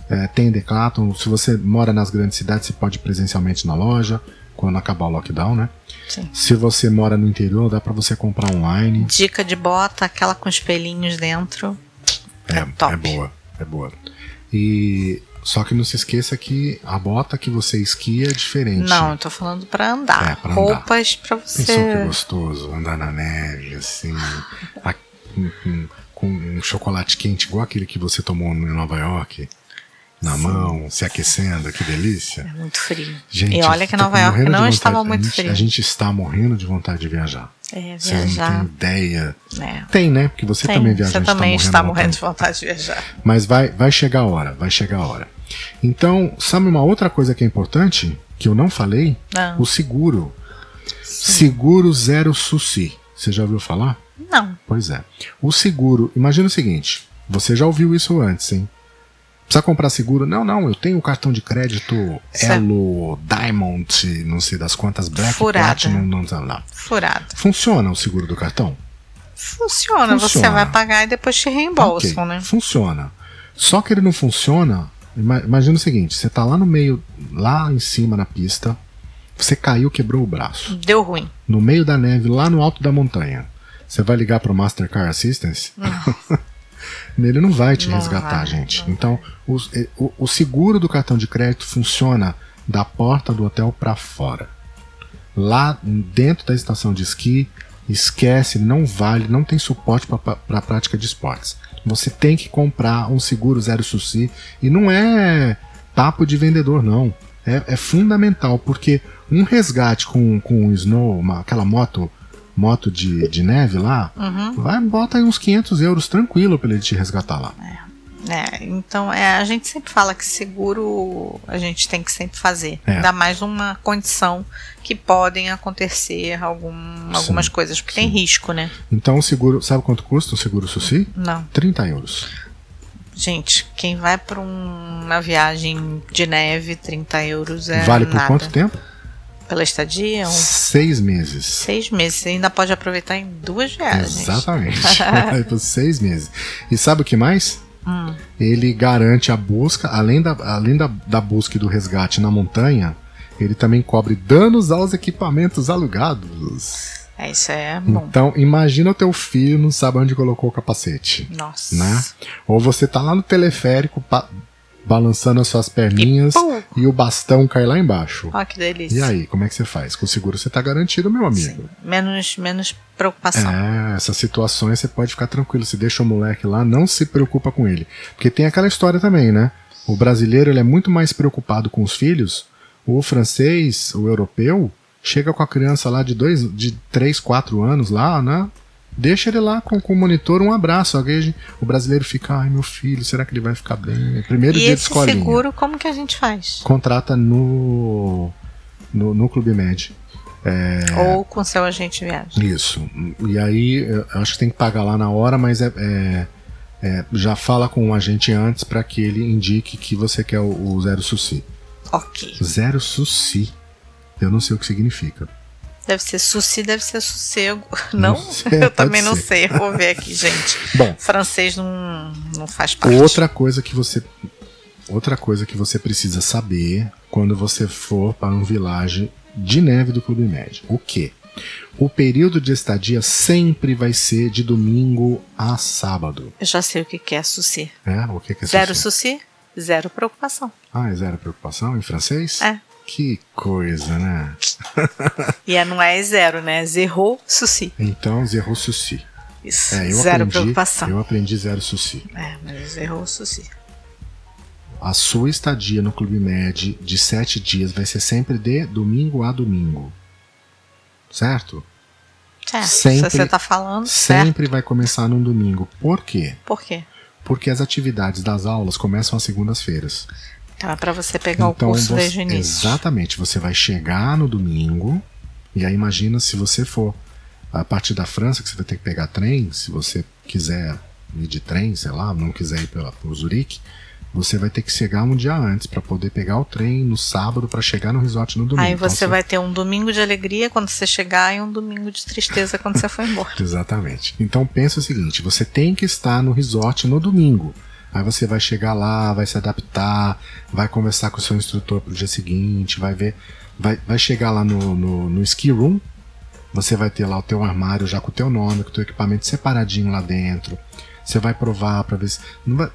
É, tem Decathlon. Se você mora nas grandes cidades, você pode ir presencialmente na loja. Quando acabar o lockdown, né? Sim. Se você mora no interior, dá pra você comprar online. Dica de bota, aquela com espelhinhos dentro. É, É top. é boa, é boa. E só que não se esqueça que a bota que você esquia é diferente. Não, eu tô falando pra andar. É, pra. Roupas pra Pensou que você. gostoso andar na neve, assim, a- com- com um chocolate quente igual aquele que você tomou em Nova York, na mão, se aquecendo, que delícia. É muito frio. Gente, e olha que tô Nova York não estava a muito gente- frio. A gente está morrendo de vontade de viajar. É, Você não viajar. tem ideia. É. Tem, né? Porque você Tem, também viaja. você a gente tá também morrendo está morrendo de vontade de viajar. Mas vai, vai chegar a hora, vai chegar a hora. Então, sabe uma outra coisa que é importante, que eu não falei? Não. O seguro. Seguro zero suci. Você já ouviu falar? Não. Pois é. O seguro, imagina o seguinte: você já ouviu isso antes, hein? Precisa comprar seguro? Não, não, eu tenho um cartão de crédito Certo. Elo, Diamond, não sei das quantas, Black Furada. Platinum, não sei lá. Furado. Funciona o seguro do cartão? Funciona, você Funciona. vai pagar e depois te reembolsam, Ok, né? Funciona. Só que ele não funciona. ima- Imagina o seguinte: você tá lá no meio, lá em cima na pista, você caiu, quebrou o braço. Deu ruim. No meio da neve, lá no alto da montanha. Você vai ligar pro Mastercard Assistance? Ele não vai te resgatar, gente. Então, o, o- o seguro do cartão de crédito funciona da porta do hotel para fora. Lá dentro da estação de esqui, esquece, não vale, não tem suporte para a prática de esportes. Você tem que comprar um seguro zero suci e não é papo de vendedor, não. É, é fundamental, porque um resgate com, com um snow, uma- aquela moto moto de, de neve lá, Uhum. vai bota aí uns 500 euros tranquilo para ele te resgatar lá. É, então é, a gente sempre fala que seguro a gente tem que sempre fazer. É. Ainda mais numa condição que podem acontecer algum, algumas coisas, porque tem sim. risco, né? Então o seguro, sabe quanto custa um seguro suci? Não. 30 euros. Gente, quem vai para uma viagem de neve, 30 euros é vale por nada. quanto tempo? Pela estadia, uns Seis meses. seis meses. Você ainda pode aproveitar em duas viagens. Exatamente. Por seis meses. E sabe o que mais? Hum. Ele garante a busca, além, da, além da, da busca e do resgate na montanha, ele também cobre danos aos equipamentos alugados. É, isso é bom. Então, imagina o teu filho não sabe onde colocou o capacete. Nossa. Né? Ou você tá lá no teleférico pa- balançando as suas perninhas E e, o bastão cai lá embaixo. Ó, que delícia. E aí, como é que você faz? Com o seguro você tá garantido, meu amigo. Sim. Menos, menos preocupação. É, essas situações você pode ficar tranquilo. Se deixa o moleque lá, não se preocupa com ele. Porque tem aquela história também, né? O brasileiro ele é muito mais preocupado com os filhos. O francês, o europeu, chega com a criança lá de dois, de 3, 4 anos lá, né? Deixa ele lá com, com o monitor, um abraço. Gente- O brasileiro fica, ai meu filho, será que ele vai ficar bem? Primeiro E dia de escolinha. seguro, como que a gente faz? Contrata no, no, no Clube Med. Ou com seu agente de viagem. Isso. E aí, eu acho que tem que pagar lá na hora, mas é, é- é, já fala com o agente antes para que ele indique que você quer o, o zero suci. Ok. Zero suci. Eu não sei o que significa. Deve ser suci, deve ser sossego. Não? sei, eu também não ser. sei. Eu Vou ver aqui, gente. Bom, Francês não, não faz parte. outra coisa que você outra coisa que você precisa saber quando você for para um vilage de neve do Clube Med. O que? O período de estadia sempre vai ser de domingo a sábado. Eu já sei o que é suci. É? O que, é Zero suci? suci, zero preocupação. Ah, é zero preocupação em francês? É. Que coisa, né? E é, não é zero, né? Zerrou suci. Então, zero suci. Isso. É, zero aprendi, preocupação. Eu aprendi zero suci. É, mas errou suci. A sua estadia no Clube Med de sete dias vai ser sempre de domingo a domingo. Certo? Certo. Sempre- Se você tá falando, certo. Sempre vai começar num domingo. Por quê? Por quê? Porque as atividades das aulas começam às segundas-feiras. Então é pra você pegar então, o curso você- desde o início. Exatamente. Você vai chegar no domingo, e aí imagina se você for a partir da França, que você vai ter que pegar trem, se você quiser ir de trem, sei lá, não quiser ir pela, por Zurique, você vai ter que chegar um dia antes para poder pegar o trem no sábado para chegar no resort no domingo. Aí Então, você vai ter um domingo de alegria quando você chegar e um domingo de tristeza quando você for embora. Exatamente. Então pensa o seguinte: você tem que estar no resort no domingo. Aí você vai chegar lá, vai se adaptar, vai conversar com o seu instrutor pro dia seguinte, vai ver. vai, vai chegar lá no, no, no ski room, você vai ter lá o teu armário já com o teu nome, com o teu equipamento separadinho lá dentro. Você vai provar para ver se.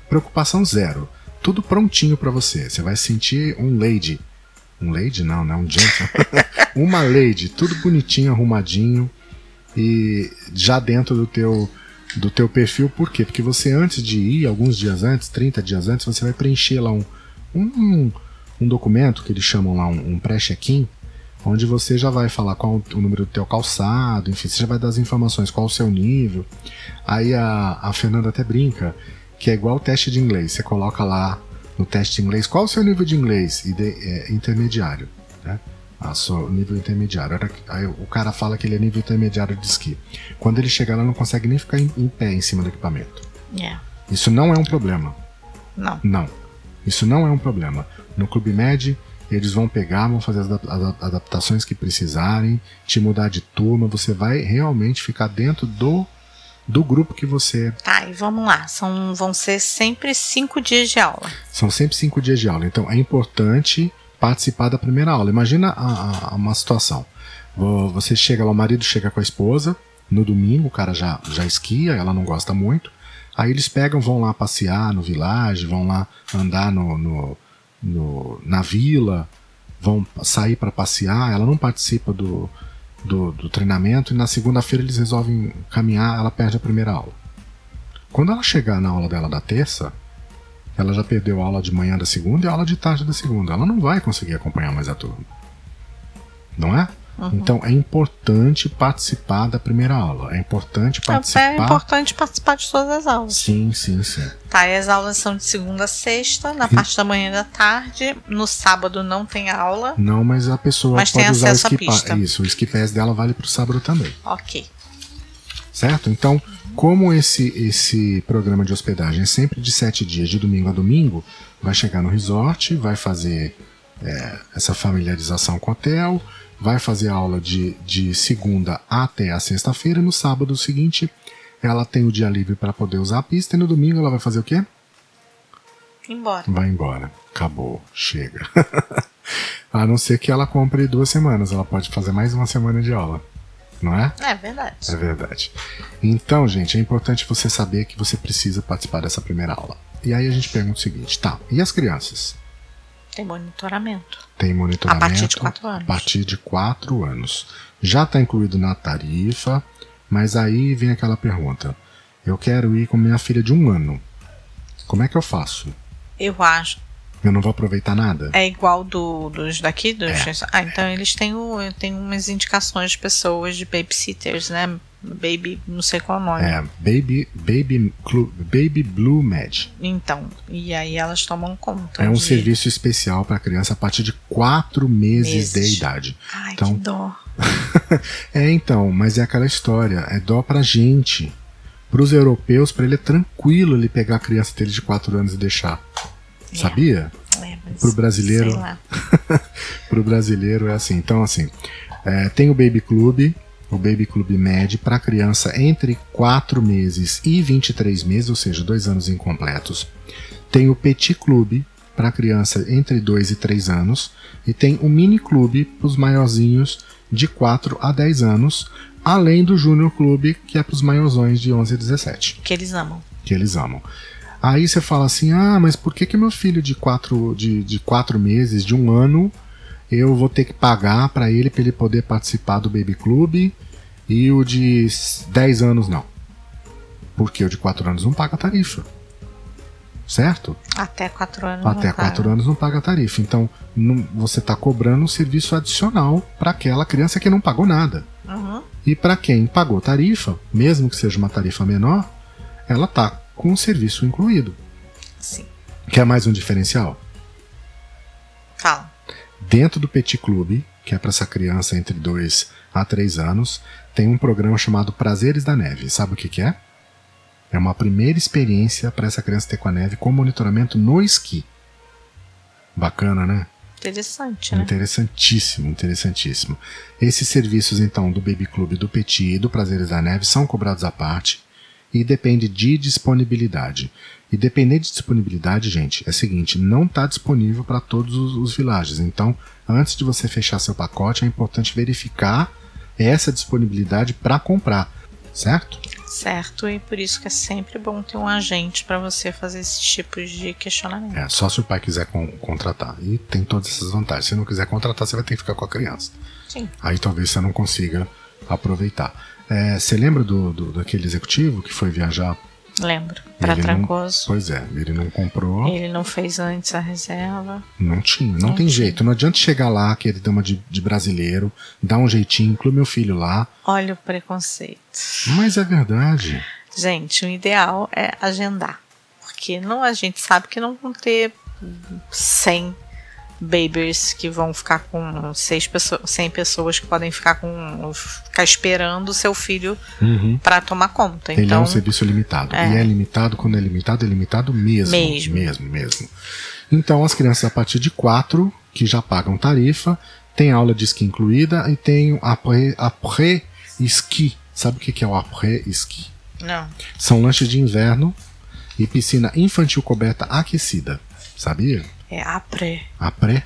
Preocupação zero. Tudo prontinho para você. Você vai sentir um lady. Um lady? Não, não, um gentleman. Uma lady, tudo bonitinho, arrumadinho. E já dentro do teu do teu perfil, por quê? Porque você antes de ir, alguns dias antes, 30 dias antes, você vai preencher lá um, um, um documento que eles chamam lá um, um pré-check-in, onde você já vai falar qual o número do teu calçado, enfim, você já vai dar as informações, qual o seu nível. Aí a, a Fernanda até brinca que é igual o teste de inglês, você coloca lá no teste de inglês qual o seu nível de inglês, e de, é, intermediário, né? A sua nível intermediário. Aí o cara fala que ele é nível intermediário de esqui. Quando ele chega lá, não consegue nem ficar em, em pé em cima do equipamento. Yeah. Isso não é um problema. Não. Não. Isso não é um problema. No Clube Med, eles vão pegar, vão fazer as adaptações que precisarem, te mudar de turma, você vai realmente ficar dentro do do grupo que você. Tá, e vamos lá. São, vão ser sempre cinco dias de aula. São sempre cinco dias de aula. Então é importante participar da primeira aula. Imagina a, a, uma situação. Você chega lá, o marido chega com a esposa, no domingo o cara já, já esquia, ela não gosta muito. Aí eles pegam, vão lá passear no village, vão lá andar no, no, no na vila, vão sair para passear. Ela não participa do, do, do treinamento e na segunda-feira eles resolvem caminhar, ela perde a primeira aula. Quando ela chegar na aula dela da terça, ela já perdeu a aula de manhã da segunda e a aula de tarde da segunda. Ela não vai conseguir acompanhar mais a turma. Não é? Uhum. Então é importante participar da primeira aula. É importante é, participar. É importante participar de todas as aulas. Sim, sim, sim. Tá, e as aulas são de segunda a sexta, na parte da manhã e da tarde. No sábado não tem aula. Não, mas a pessoa mas pode usar o ski pass. Isso, o ski pass dela vale para o sábado também. Ok. Certo? Então, como esse, esse programa de hospedagem é sempre de sete dias, de domingo a domingo, vai chegar no resort, vai fazer é, essa familiarização com o hotel, vai fazer aula de, de segunda até a sexta-feira, no sábado seguinte ela tem o dia livre para poder usar a pista, e no domingo ela vai fazer o quê? Embora. Vai embora. Acabou. Chega. a não ser que ela compre duas semanas, ela pode fazer mais uma semana de aula não é? É verdade. É verdade. Então, gente, é importante você saber que você precisa participar dessa primeira aula. E aí a gente pergunta o seguinte, tá, e as crianças? Tem monitoramento. Tem monitoramento. A partir de 4 anos. A partir de 4 anos. Já está incluído na tarifa, mas aí vem aquela pergunta. Eu quero ir com minha filha de um ano. Como é que eu faço? Eu acho eu não vou aproveitar nada? É igual do, dos daqui? Dos, é. Ah, então eles têm, o, têm umas indicações de pessoas, de babysitters, né? Baby, não sei qual é o nome. É, Baby, baby, baby Blue Med. Então, e aí elas tomam conta. É um de... serviço especial para criança a partir de 4 meses, meses, de idade. Ai, então, que dó. é, então, mas é aquela história, é dó pra gente. Para os europeus, para ele é tranquilo ele pegar a criança dele de 4 anos e deixar. É. Sabia? É, Pro brasileiro. Pro brasileiro é assim. Então, assim, é, tem o Baby Club, o Baby Club Med para criança entre 4 meses e 23 meses, ou seja, dois anos incompletos. Tem o Petit Club para criança entre 2 e 3 anos. E tem o Mini Club para os maiorzinhos de 4 a 10 anos. Além do Júnior Club, que é para os maiorzões de 11 a 17. Que eles amam. Que eles amam. Aí você fala assim: ah, mas por que, que meu filho de quatro, de, de quatro meses, de um ano, eu vou ter que pagar para ele para ele poder participar do Baby Club e o de 10 anos não? Porque o de 4 anos não paga tarifa. Certo? Até 4 anos. Até 4 anos não paga tarifa. Então não, você está cobrando um serviço adicional para aquela criança que não pagou nada. Uhum. E para quem pagou tarifa, mesmo que seja uma tarifa menor, ela está com o serviço incluído. Sim. Quer mais um diferencial? Fala. Dentro do Petit Club, que é para essa criança entre 2 a 3 anos, tem um programa chamado Prazeres da Neve. Sabe o que, que é? É uma primeira experiência para essa criança ter com a neve com monitoramento no esqui. Bacana, né? Interessante, né? Interessantíssimo, interessantíssimo. Esses serviços, então, do Baby Club, do Petit e do Prazeres da Neve são cobrados à parte e depende de disponibilidade. E depender de disponibilidade, gente, é o seguinte, não está disponível para todos os, os villages. Então, antes de você fechar seu pacote, é importante verificar essa disponibilidade para comprar, certo? Certo, e por isso que é sempre bom ter um agente para você fazer esses tipos de questionamento. É, só se o pai quiser con contratar. E tem todas essas vantagens. Se não quiser contratar, você vai ter que ficar com a criança. Sim. Aí talvez você não consiga aproveitar. É, você lembra do, do, daquele executivo que foi viajar? Lembro. Para Trancoso. Pois é, ele não comprou. Ele não fez antes a reserva. Não tinha, não, não tem tinha. jeito. Não adianta chegar lá, que ele dama de, de brasileiro, dar um jeitinho, inclui meu filho lá. Olha o preconceito. Mas é verdade. Gente, o ideal é agendar. Porque não a gente sabe que não vão ter 100 babies que vão ficar com seis pessoas, 100 pessoas que podem ficar com ficar esperando o seu filho uhum. para tomar conta. Ele então, é um serviço limitado. É. E é limitado quando é limitado, é limitado mesmo. Mesmo. Mesmo, mesmo. Então as crianças a partir de 4 que já pagam tarifa, tem aula de esqui incluída e tem après-ski. Sabe o que é o après-ski? Não. São lanches de inverno e piscina infantil coberta aquecida. Sabia? É après. Après?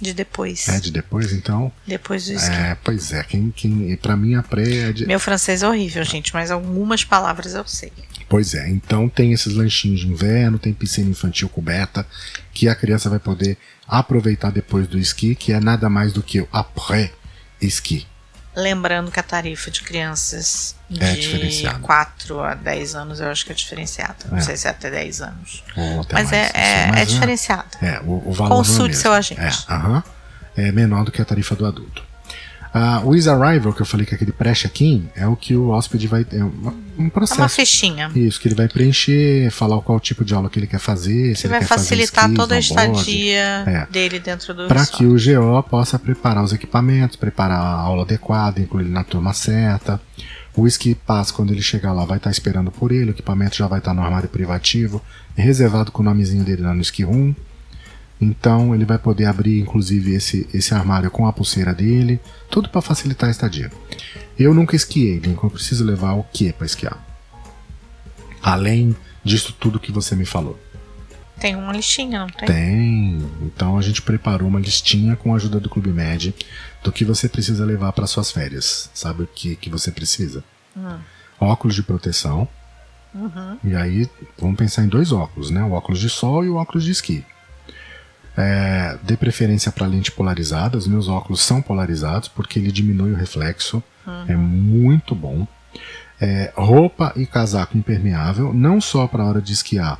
De depois. É, de depois, então. Depois do esqui. É, pois é. Quem, quem, pra mim, après é de. Meu francês é horrível, gente, mas algumas palavras eu sei. Pois é, então tem esses lanchinhos de inverno, tem piscina infantil coberta, que a criança vai poder aproveitar depois do esqui, que é nada mais do que o après-esqui. Lembrando que a tarifa de crianças é de 4 a 10 anos eu acho que é diferenciada. Não é. sei se é até 10 anos. mas mais, é, é, é, diferenciada. É, o, o valor Consulte é seu agente. É, uh -huh, é menor do que a tarifa do adulto. Uh, o Is Arrival, que eu falei que é aquele pré-check-in, é o que o hóspede vai. É um processo. É uma fichinha. Isso, que ele vai preencher, falar qual tipo de aula que ele quer fazer. Se ele vai quer facilitar fazer toda a estadia é. dele dentro do Para que o GO possa preparar os equipamentos, preparar a aula adequada, incluir ele na turma certa. O Ski Pass, quando ele chegar lá, vai estar esperando por ele, o equipamento já vai estar no armário privativo, reservado com o nomezinho dele lá no Ski Room. Então ele vai poder abrir, inclusive, esse, esse armário com a pulseira dele, tudo para facilitar a estadia. Eu nunca esquiei, Lincoln. Eu preciso levar o que para esquiar? Além disso tudo que você me falou. Tem uma listinha, não tem? Tem. Então a gente preparou uma listinha com a ajuda do Clube Med do que você precisa levar para suas férias. Sabe o que, que você precisa? Hum. Óculos de proteção. Uhum. E aí, vamos pensar em dois óculos, né? O óculos de sol e o óculos de esqui. É, dê preferência para lente polarizada. Os meus óculos são polarizados porque ele diminui o reflexo. Uhum. É muito bom. É, roupa e casaco impermeável, não só para a hora de esquiar,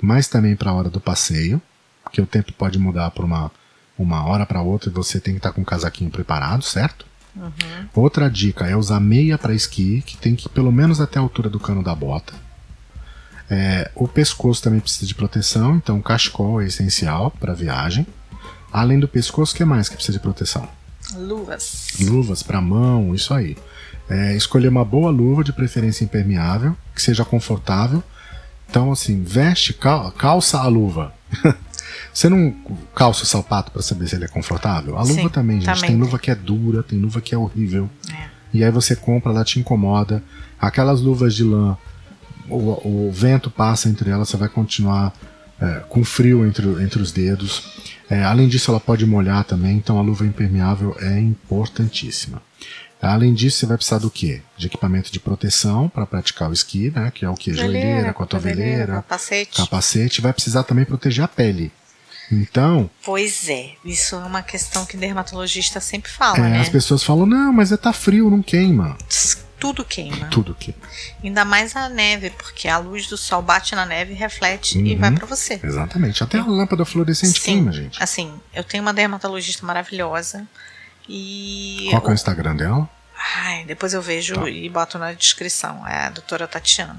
mas também para a hora do passeio, porque o tempo pode mudar por uma, uma hora para outra e você tem que estar tá com o casaquinho preparado, certo? Uhum. Outra dica é usar meia para esqui, que tem que ir pelo menos até a altura do cano da bota. É, o pescoço também precisa de proteção, então o cachecol é essencial para viagem. Além do pescoço, o que mais que precisa de proteção? Luvas. Luvas para mão, isso aí. É, escolher uma boa luva, de preferência impermeável, que seja confortável. Então, assim, veste, cal, calça a luva. Você não calça o sapato para saber se ele é confortável? A luva Sim, também, gente. também. Tem luva que é dura, tem luva que é horrível. É. E aí você compra, ela te incomoda. Aquelas luvas de lã o, o vento passa entre elas, você vai continuar é, com frio entre, entre os dedos. É, além disso, ela pode molhar também, então a luva impermeável é importantíssima. Além disso, você vai precisar do quê? De equipamento de proteção para praticar o esqui, né? Que é o que? Joelheira, cotoveleira, capacete. capacete. Vai precisar também proteger a pele. Então. Pois é, isso é uma questão que dermatologista sempre fala, é, né? As pessoas falam, não, mas é tá frio, não queima tudo queima. Tudo queima. Ainda mais a neve, porque a luz do sol bate na neve, reflete Uhum. e vai para você. Exatamente. Até a lâmpada fluorescente Sim. queima, gente. Assim, eu tenho uma dermatologista maravilhosa e. Qual que é o Instagram dela? Ai, depois eu vejo Tá. e boto na descrição. É a doutora Tatiana.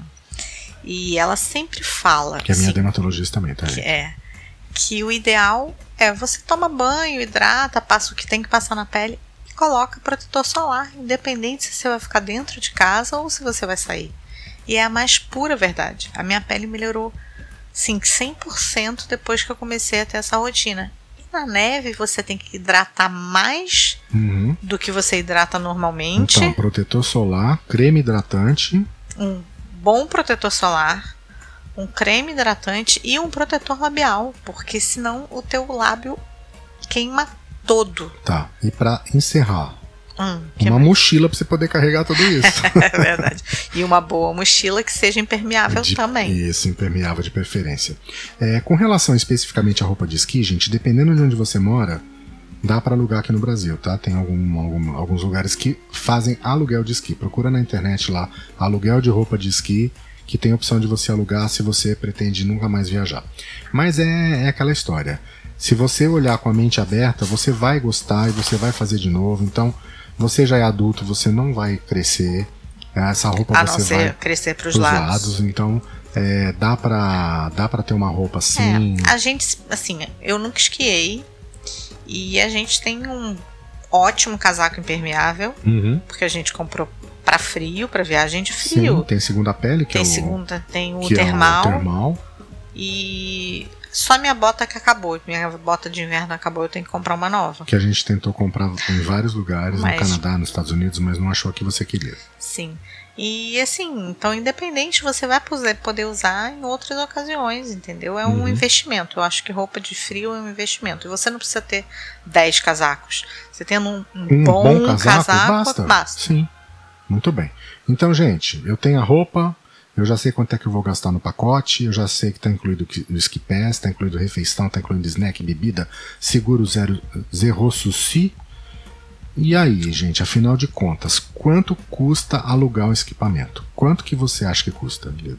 E ela sempre fala. Que é minha assim, dermatologista também, tá? que é que o ideal é você toma banho, hidrata, passa o que tem que passar na pele coloca protetor solar, independente se você vai ficar dentro de casa ou se você vai sair. E é a mais pura verdade. A minha pele melhorou, sim, 100% depois que eu comecei a ter essa rotina. E na neve você tem que hidratar mais Uhum. do que você hidrata normalmente. Então, protetor solar, creme hidratante. um bom protetor solar, um creme hidratante e um protetor labial, porque senão o teu lábio queima todo. Tá. E para encerrar, Hum, uma mochila para você poder carregar tudo isso. é verdade. E uma boa mochila que seja impermeável De- também. Isso, impermeável de preferência. É, com relação especificamente à roupa de esqui, gente, dependendo de onde você mora, dá para alugar aqui no Brasil, tá? Tem algum- algum- alguns lugares que fazem aluguel de esqui. Procura na internet lá, aluguel de roupa de esqui, que tem a opção de você alugar se você pretende nunca mais viajar. Mas é, é aquela história. Se você olhar com a mente aberta, você vai gostar e você vai fazer de novo. Então, você já é adulto, você não vai crescer. Essa roupa A não você ser vai crescer para os lados. lados, então é, dá pra dá para ter uma roupa assim. É, a gente, assim, eu nunca esquiei e a gente tem um ótimo casaco impermeável, Uhum. porque a gente comprou para frio, para viagem de Sim, frio. tem segunda pele que tem é o segunda, tem o termal, é o termal. e só minha bota que acabou. Minha bota de inverno acabou, eu tenho que comprar uma nova. que a gente tentou comprar em vários lugares, Mas- no Canadá, nos Estados Unidos, mas não achou que você queria. Sim. E assim, então independente você vai poder usar em outras ocasiões, entendeu? É um Uhum. investimento. Eu acho que roupa de frio é um investimento. E você não precisa ter 10 casacos. Você tendo um, um Um bom, casaco, basta. basta. Sim. Muito bem. Então, gente, eu tenho a roupa, eu já sei quanto é que eu vou gastar no pacote, eu já sei que está incluído o ski pass, está incluído refeição, está incluído snack, bebida, seguro zero, zero sushi. E aí, gente, afinal de contas, quanto custa alugar o equipamento? Quanto que você acha que custa, Lida?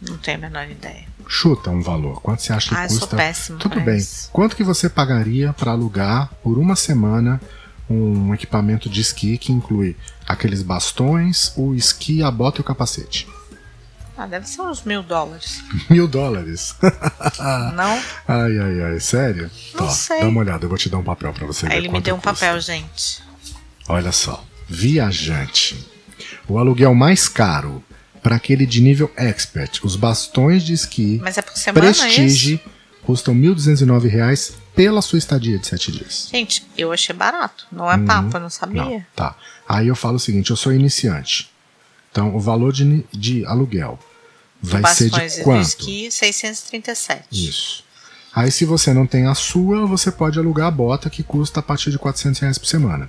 Não tenho a menor ideia. Chuta um valor. Quanto você acha que Ah, eu sou custa? péssimo Tudo bem. Quanto que você pagaria para alugar por uma semana um equipamento de esqui que inclui aqueles bastões, o esqui, a bota e o capacete? Ah, deve ser uns mil dólares. Mil dólares. não? ai, ai, ai. Sério? Não Tá, sei. Dá uma olhada, eu vou te dar um papel para você ver Aí ele me deu um custa. papel, gente. Olha só. Viajante. O aluguel mais caro para aquele de nível expert, os bastões de esqui Mas é por semana isso? Prestige custam 1.209 reais pela sua estadia de 7 dias. Gente, eu achei barato. Não é Uhum. papo, eu não sabia. Não, tá. Aí eu falo o seguinte, eu sou iniciante. Então o valor de, de aluguel vai ser de quanto? esqui, 637. Isso. Aí se você não tem a sua, você pode alugar a bota que custa a partir de 400 reais por semana.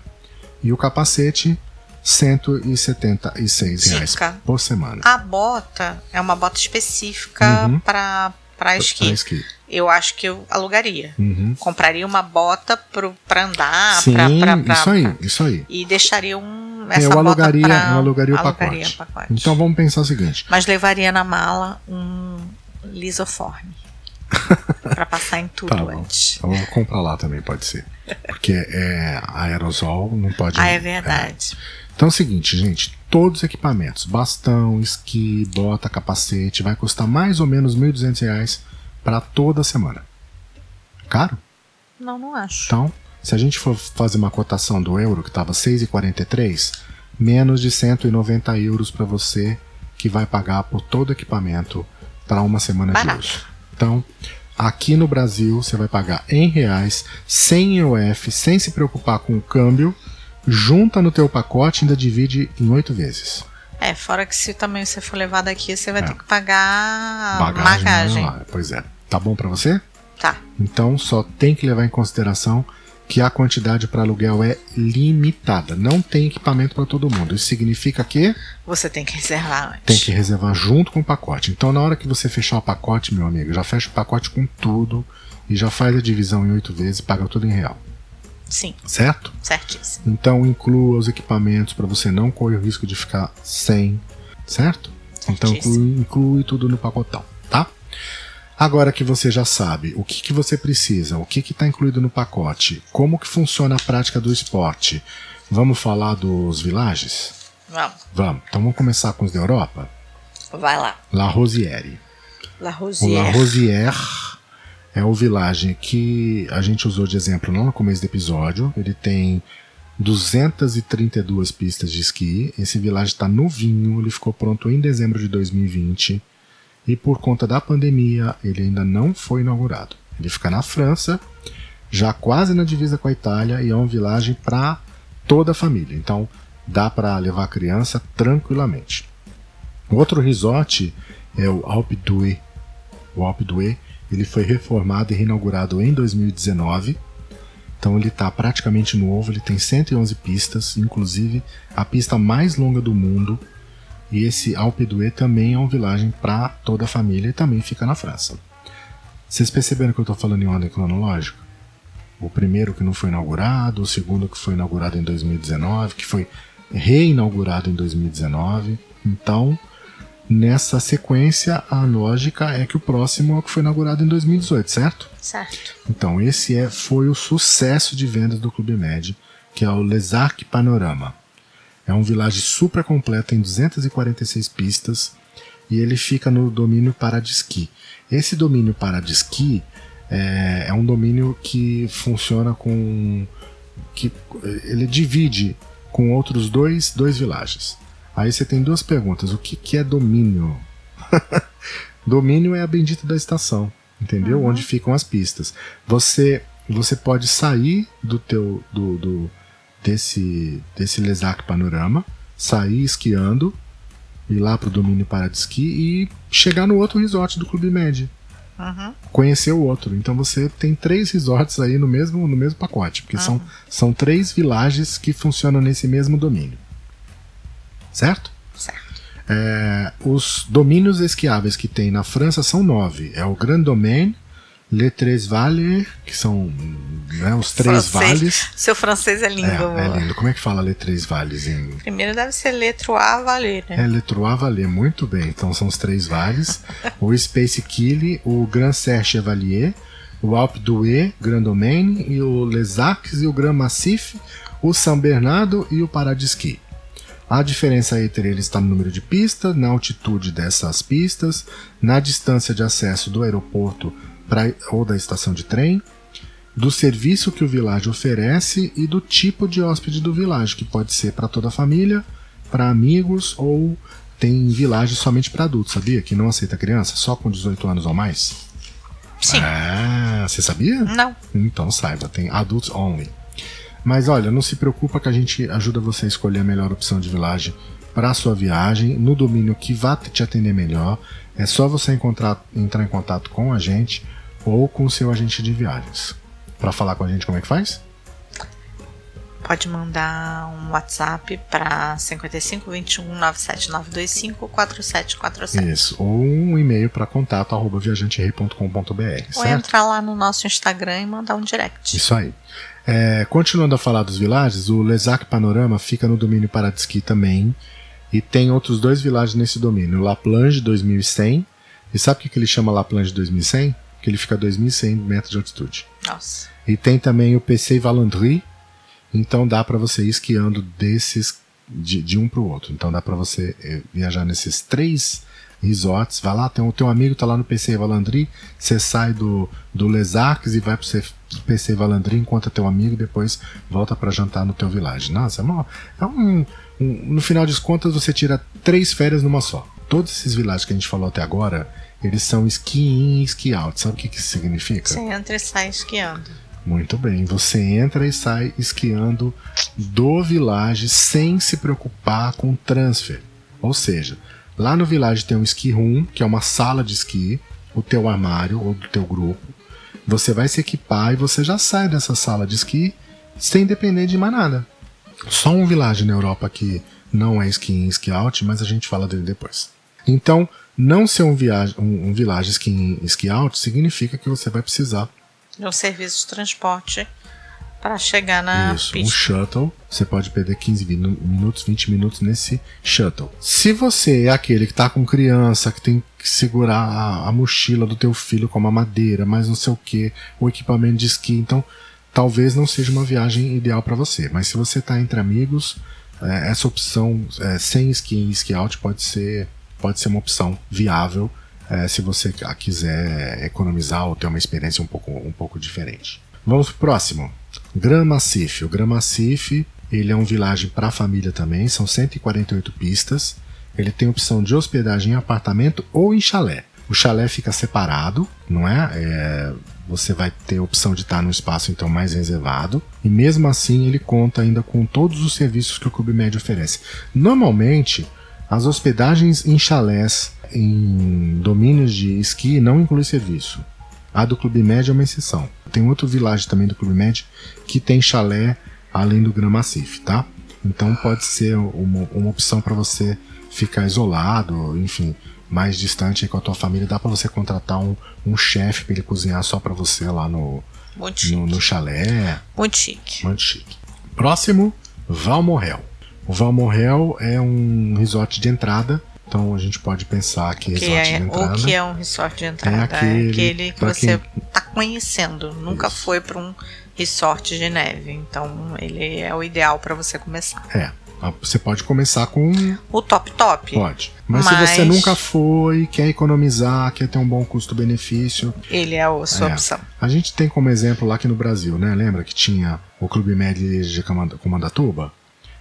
E o capacete, 176 reais Dica. por semana. A bota é uma bota específica Uhum. para para esqui. Esqui. Eu acho que eu alugaria. Uhum. Compraria uma bota pro, pra andar, pra- isso aí, pra- isso aí. E deixaria um, essa eu alugaria, pra, eu alugaria o alugaria pacote. pacote. Então vamos pensar o seguinte. Mas levaria na mala um lisoforme. pra passar em tudo Tá antes. Então vamos comprar lá também, pode ser. Porque é aerosol, não pode. Ah, é verdade. Então é o seguinte, gente, todos os equipamentos, bastão, esqui, bota, capacete, vai custar mais ou menos 1.200 reais para toda semana. Caro? Não, não acho. Então, se a gente for fazer uma cotação do euro, que estava 6,43, menos de 190 euros para você que vai pagar por todo o equipamento para uma semana Barato. de uso. Então, aqui no Brasil, você vai pagar em reais, sem IOF, sem se preocupar com o câmbio, junta no teu pacote e ainda divide em oito vezes. É, fora que se também você for levar daqui, você vai É. ter que pagar Bagagem, bagagem. Pois é. Tá bom para você? Tá. Então só tem que levar em consideração que a quantidade para aluguel é limitada. Não tem equipamento para todo mundo. Isso significa que Você tem que reservar antes. tem que reservar junto com o pacote. Então na hora que você fechar o pacote, meu amigo, já fecha o pacote com tudo e já faz a divisão em oito vezes e paga tudo em real. Sim, Certo? certíssimo. Então inclua os equipamentos para você não correr o risco de ficar sem, certo? Então Certíssimo. inclui, inclui tudo no pacotão, tá? Agora que você já sabe o que, que você precisa, o que está incluído no pacote, como que funciona a prática do esporte, vamos falar dos villages? Vamos, Vamos. Então vamos começar com os da Europa. vai lá. La Rosière. La O La Rosière. Rosière é o village que a gente usou de exemplo lá no começo do episódio. Ele tem 232 pistas de esqui. Esse village está novinho, ele ficou pronto em dezembro de 2020. E por conta da pandemia, ele ainda não foi inaugurado. Ele fica na França, já quase na divisa com a Itália, e é um village para toda a família. Então dá para levar a criança tranquilamente. Outro resort é o Alpe d'Huez. O Alpe d'Huez ele foi reformado e reinaugurado em 2019. Então ele está praticamente novo, ele tem 111 pistas, inclusive a pista mais longa do mundo. E esse Alpe também é uma vilagem para toda a família e também fica na França. Vocês perceberam que eu estou falando em ordem cronológica? O primeiro que não foi inaugurado, o segundo que foi inaugurado em 2019, que foi reinaugurado em 2019. Então, nessa sequência, a lógica é que o próximo é o que foi inaugurado em 2018, certo? Certo. Então, esse é, foi o sucesso de vendas do Clube Med, que é o Les Arcs Panorama. É um vilage super completo, tem 246 pistas e ele fica no domínio Paradisqui. Esse domínio Paradisqui é, é um domínio que funciona com. que ele divide com outros dois, dois vilages. Aí você tem duas perguntas. O que, que é domínio? domínio é a bendita da estação, entendeu? Uhum. Onde ficam as pistas. Você você pode sair do teu do, do desse desse Lesac Panorama, sair esquiando, ir lá pro domínio Paradisqui e chegar no outro resort do Clube Med. Uhum. Conhecer o outro. Então você tem três resorts aí no mesmo, no mesmo pacote, porque são, são três vilagens que funcionam nesse mesmo domínio. Certo? Certo. É, os domínios esquiáveis que tem na França são nove. É o Grand Domaine, Les Tres Valles, que são né, os três Francês. vales. Seu francês é lindo, É, é lindo. Como é que fala Les Três Vales em Primeiro deve ser letro A valer, né? É, Le Trois Vallées, muito bem. Então são os três vales. o Space Kill, o Grand Serre Chevalier, o Alpe d'Huez, Grand Domaine, e o Les Arcs e o Grand Massif, o São Bernardo e o Paradisqui. A diferença entre eles está no número de pistas, na altitude dessas pistas, na distância de acesso do aeroporto pra, ou da estação de trem, do serviço que o vilage oferece e do tipo de hóspede do vilage, que pode ser para toda a família, para amigos ou tem vilagem somente para adultos, sabia? Que não aceita criança, só com 18 anos ou mais. Sim. Ah, você sabia? Não. Então saiba, tem adults only. Mas olha, não se preocupa que a gente ajuda você a escolher a melhor opção de vilagem para sua viagem, no domínio que vá te atender melhor. É só você encontrar, entrar em contato com a gente ou com o seu agente de viagens. Para falar com a gente, como é que faz? Pode mandar um WhatsApp para 55 21 97925 4747. Isso. Ou um e-mail para contato arroba viajanterei.com.br. Ou entrar lá no nosso Instagram e mandar um direct. Isso aí. É, continuando a falar dos vilages, o Lesac Panorama fica no domínio Paradisqui também. E tem outros dois vilages nesse domínio. O Laplange 2100. E sabe por que que ele chama Laplange 2100? Porque ele fica a 2100 metros de altitude. Nossa. E tem também o PC Valandry. Então dá para você ir esquiando desses de, de um para o outro. Então dá para você eh, viajar nesses três resorts. Vai lá, tem o teu amigo tá lá no PC Valandry, você sai do, do Les Arcs e vai pro PC Valandry, encontra teu amigo e depois volta para jantar no teu village. Nossa, é, uma, é um, um- No final das contas, você tira três férias numa só. Todos esses villages que a gente falou até agora, eles são ski in e ski out. Sabe o que, que isso significa? Você entra e sai esquiando. Muito bem, você entra e sai esquiando do village sem se preocupar com transfer. Ou seja, lá no village tem um ski room, que é uma sala de esqui, o teu armário ou do teu grupo. Você vai se equipar e você já sai dessa sala de esqui sem depender de mais nada. Só um village na Europa que não é ski in, ski out, mas a gente fala dele depois. Então, não ser um, viagem, um, um village ski ski out significa que você vai precisar De um serviço de transporte para chegar na Isso, um pista. shuttle. Você pode perder 15 minu- minutos, 20 minutos nesse shuttle. Se você é aquele que tá com criança, que tem que segurar a, a mochila do teu filho com uma madeira, mas não sei o que, o equipamento de esqui, então talvez não seja uma viagem ideal para você. Mas se você tá entre amigos, é, essa opção é, sem esqui e esqui out pode ser, pode ser uma opção viável é, se você quiser economizar ou ter uma experiência um pouco, um pouco diferente. Vamos pro próximo. Grand Massif. O Grand Massif ele é um vilagem para família também, são 148 pistas. Ele tem opção de hospedagem em apartamento ou em chalé. O chalé fica separado, não é? É, Você vai ter a opção de estar num espaço então mais reservado. E mesmo assim ele conta ainda com todos os serviços que o Clube Médio oferece. Normalmente As hospedagens em chalés em domínios de esqui não inclui serviço. A do Clube Med é uma exceção. Tem outro vilage também do Clube Med que tem chalé além do Gran Massif, tá? Então pode ser uma, uma opção para você ficar isolado, enfim, mais distante com a tua família. Dá para você contratar um, um chefe para ele cozinhar só para você lá no, no, no, chalé. Muito chique. Muito chique. Próximo, Valmorrel. O Valmorrel é um resort de entrada então a gente pode pensar que, que resort é, de entrada. O que é um resort de entrada? É aquele, é aquele que você está quem... conhecendo, nunca Isso. foi para um resort de neve. Então ele é o ideal para você começar. É. Você pode começar com. O top top. Pode. Mas, Mas, se você nunca foi, quer economizar, quer ter um bom custo-benefício. Ele é a sua é. opção. A gente tem como exemplo lá aqui no Brasil, né? Lembra que tinha o Clube Med de Comandatuba?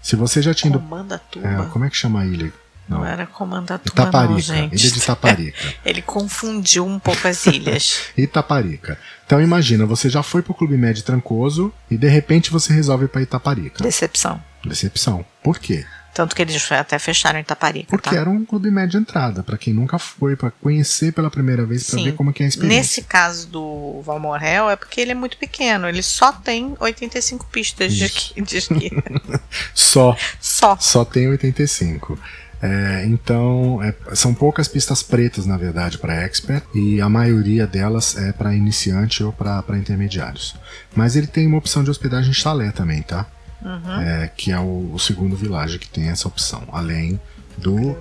Se você já tinha. Comandatuba? É, como é que chama a ilha? Não, não era Comandatuba, Itaparica, não, gente. Ilha de Itaparica. Ele confundiu um pouco as ilhas. Itaparica. Então imagina, você já foi pro Clube Med Trancoso e de repente você resolve ir pra Itaparica. Decepção. Decepção. Por quê? Tanto que eles até fecharam Itaparica. Porque tá? era um clube médio entrada, para quem nunca foi, para conhecer pela primeira vez, para ver como que é a experiência. Nesse caso do Valmorel é porque ele é muito pequeno, ele só tem 85 pistas de, de esqui. só. Só. Só tem 85. É, então, é, são poucas pistas pretas, na verdade, para expert, e a maioria delas é para iniciante ou para intermediários. Mas ele tem uma opção de hospedagem chalé também, tá? Uhum. É, que é o, o, segundo vilage que tem essa opção, além do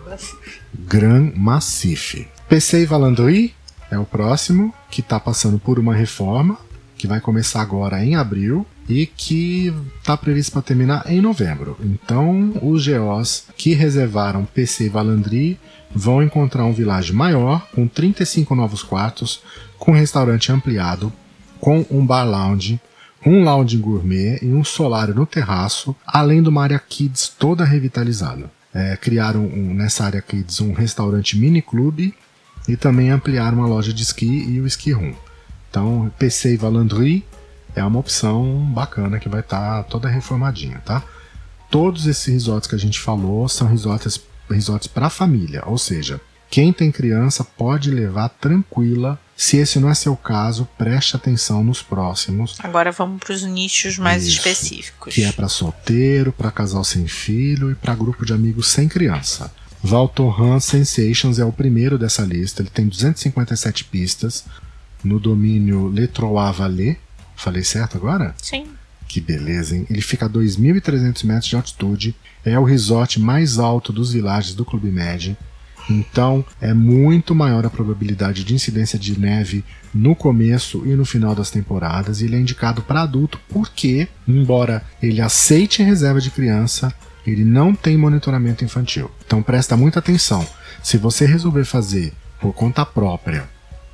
Grand Massif. PC Valandry é o próximo, que está passando por uma reforma, que vai começar agora em abril e que está previsto para terminar em novembro. Então, os GOs que reservaram PC Valandry vão encontrar um vilage maior, com 35 novos quartos, com restaurante ampliado, com um bar lounge, um lounge gourmet e um solário no terraço, além de uma área kids toda revitalizada. É, criaram um, nessa área kids um restaurante mini clube e também ampliaram uma loja de esqui e o ski room. Então, PC Valandry é uma opção bacana que vai estar tá toda reformadinha, tá? Todos esses resorts que a gente falou são resorts, resorts para família, ou seja, quem tem criança pode levar tranquila. Se esse não é seu caso, preste atenção nos próximos. Agora vamos para os nichos mais Isso, específicos. Que é para solteiro, para casal sem filho e para grupo de amigos sem criança. Valtorran Sensations é o primeiro dessa lista. Ele tem 257 pistas no domínio Le Trois Vallées, Falei certo agora? Sim. Que beleza, hein? Ele fica a 2.300 metros de altitude, é o resort mais alto dos vilagens do Clube Med. Então é muito maior a probabilidade de incidência de neve no começo e no final das temporadas. E ele é indicado para adulto porque, embora ele aceite reserva de criança, ele não tem monitoramento infantil. Então presta muita atenção. Se você resolver fazer por conta própria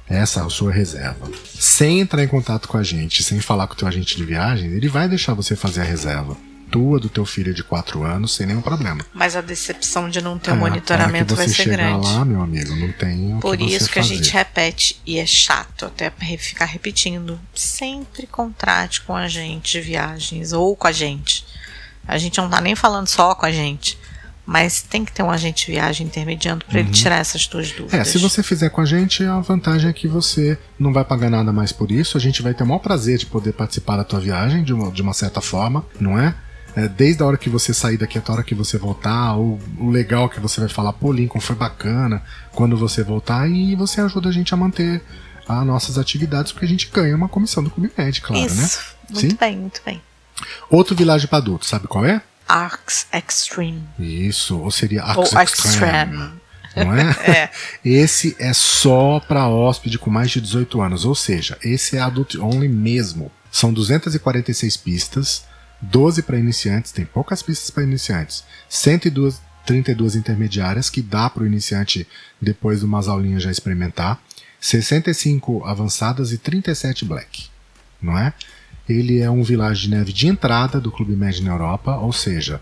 essa a sua reserva. Sem entrar em contato com a gente, sem falar com o teu agente de viagem, ele vai deixar você fazer a reserva tua, do teu filho de 4 anos, sem nenhum problema. Mas a decepção de não ter é, monitoramento vai ser grande. lá, meu amigo, não tem Por que isso que fazer. a gente repete, e é chato até ficar repetindo. Sempre contrate com a gente de viagens, ou com a gente. A gente não tá nem falando só com a gente. Mas tem que ter um agente de viagem intermediando para uhum. ele tirar essas tuas dúvidas. É, se você fizer com a gente, a vantagem é que você não vai pagar nada mais por isso. A gente vai ter o maior prazer de poder participar da tua viagem de uma, de uma certa forma, não é? É desde a hora que você sair daqui até a hora que você voltar, o, o legal que você vai falar, pô, Lincoln foi bacana quando você voltar, e você ajuda a gente a manter as nossas atividades, porque a gente ganha uma comissão do Clube Med, claro, Isso. né? Muito Sim? bem, muito bem. Outro vilarejo para adultos, sabe qual é? Arcs Extreme. Isso, ou seria Arcs ou Extreme. Extreme. Não é? é? Esse é só para hóspede com mais de 18 anos, ou seja, esse é adult only mesmo. São 246 pistas, 12 para iniciantes, tem poucas pistas para iniciantes, 102 32 intermediárias que dá para o iniciante depois de umas aulinhas já experimentar, 65 avançadas e 37 black, não é? Ele é um vilage de neve de entrada do Clube Med na Europa, ou seja,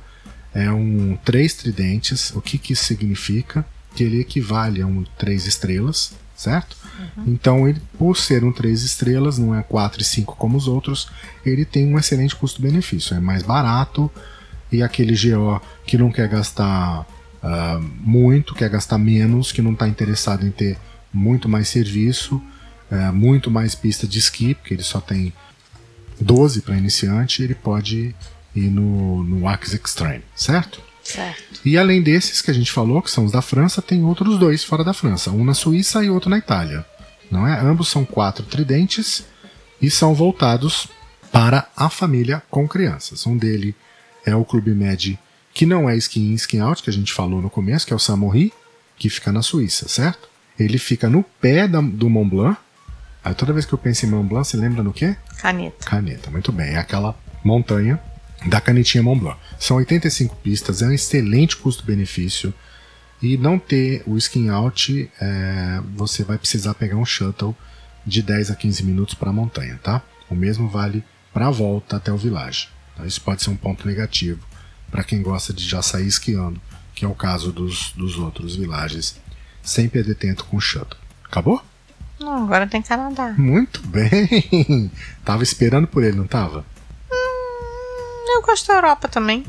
é um três tridentes. O que, que isso significa? Que ele equivale a um três estrelas, certo? Uhum. Então, ele, por ser um três estrelas, não é quatro e cinco como os outros, ele tem um excelente custo-benefício. É mais barato e aquele GO que não quer gastar uh, muito, quer gastar menos, que não está interessado em ter muito mais serviço, uh, muito mais pista de esqui, porque ele só tem 12 para iniciante, ele pode ir no, no Axe Extreme, certo? Certo. E além desses que a gente falou, que são os da França, tem outros dois fora da França, um na Suíça e outro na Itália. Não é? Ambos são quatro tridentes e são voltados para a família com crianças. Um dele é o Clube Med, que não é ski in, ski out, que a gente falou no começo, que é o Saint-Maurice, que fica na Suíça, certo? Ele fica no pé da, do Mont Blanc. Aí toda vez que eu penso em Mont Blanc, você lembra no quê? Caneta. Caneta, muito bem. É aquela montanha da canetinha Mont Blanc. São 85 pistas, é um excelente custo-benefício. E não ter o skin out, é, você vai precisar pegar um shuttle de 10 a 15 minutos para a montanha, tá? O mesmo vale para a volta até o village. Então, isso pode ser um ponto negativo para quem gosta de já sair esquiando, que é o caso dos, dos outros villages, sem perder tempo com shuttle. Acabou? Não, agora tem Canadá. Muito bem! tava esperando por ele, não tava? Eu gosto da Europa também.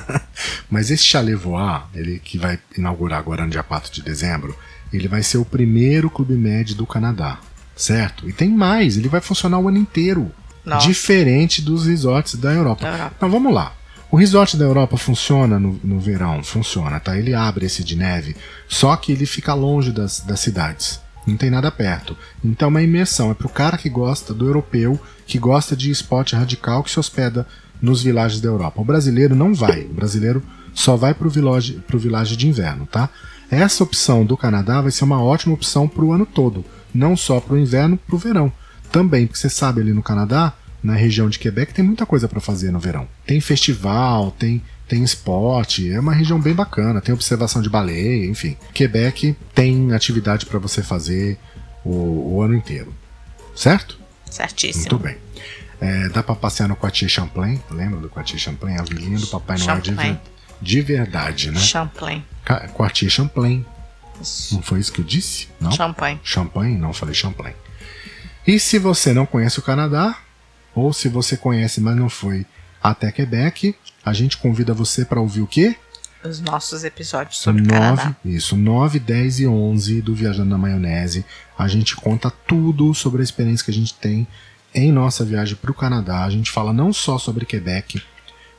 Mas esse Chalevoix, ele que vai inaugurar agora no dia 4 de dezembro, ele vai ser o primeiro clube médio do Canadá, certo? E tem mais, ele vai funcionar o ano inteiro. Nossa. Diferente dos resorts da Europa. Da Europa. Então vamos lá. O resort da Europa funciona no, no verão, funciona, tá? Ele abre esse de neve, só que ele fica longe das, das cidades. Não tem nada perto. Então é uma imersão, é pro cara que gosta do europeu, que gosta de esporte radical, que se hospeda nos vilages da Europa. O brasileiro não vai. O brasileiro só vai village, pro village de inverno, tá? Essa opção do Canadá vai ser uma ótima opção pro ano todo. Não só pro inverno, pro verão. Também, porque você sabe ali no Canadá, na região de Quebec, tem muita coisa para fazer no verão. Tem festival, tem tem esporte, é uma região bem bacana, tem observação de baleia, enfim. Quebec tem atividade para você fazer o, o, ano inteiro. Certo? Certíssimo. Muito bem. É, dá para passear no Quartier Champlain, lembra do Quartier Champlain? A vilinha do Papai Noel de, Champlain. de verdade, né? Champlain. Ca- Quartier Champlain. Isso. Não foi isso que eu disse? Não? Champlain. Champagne? Não, falei Champlain. E se você não conhece o Canadá, ou se você conhece, mas não foi até Quebec, a gente convida você para ouvir o quê? Os nossos episódios sobre 9, Canadá. isso, 9, 10 e 11 do Viajando na Maionese. A gente conta tudo sobre a experiência que a gente tem em nossa viagem para o Canadá. A gente fala não só sobre Quebec,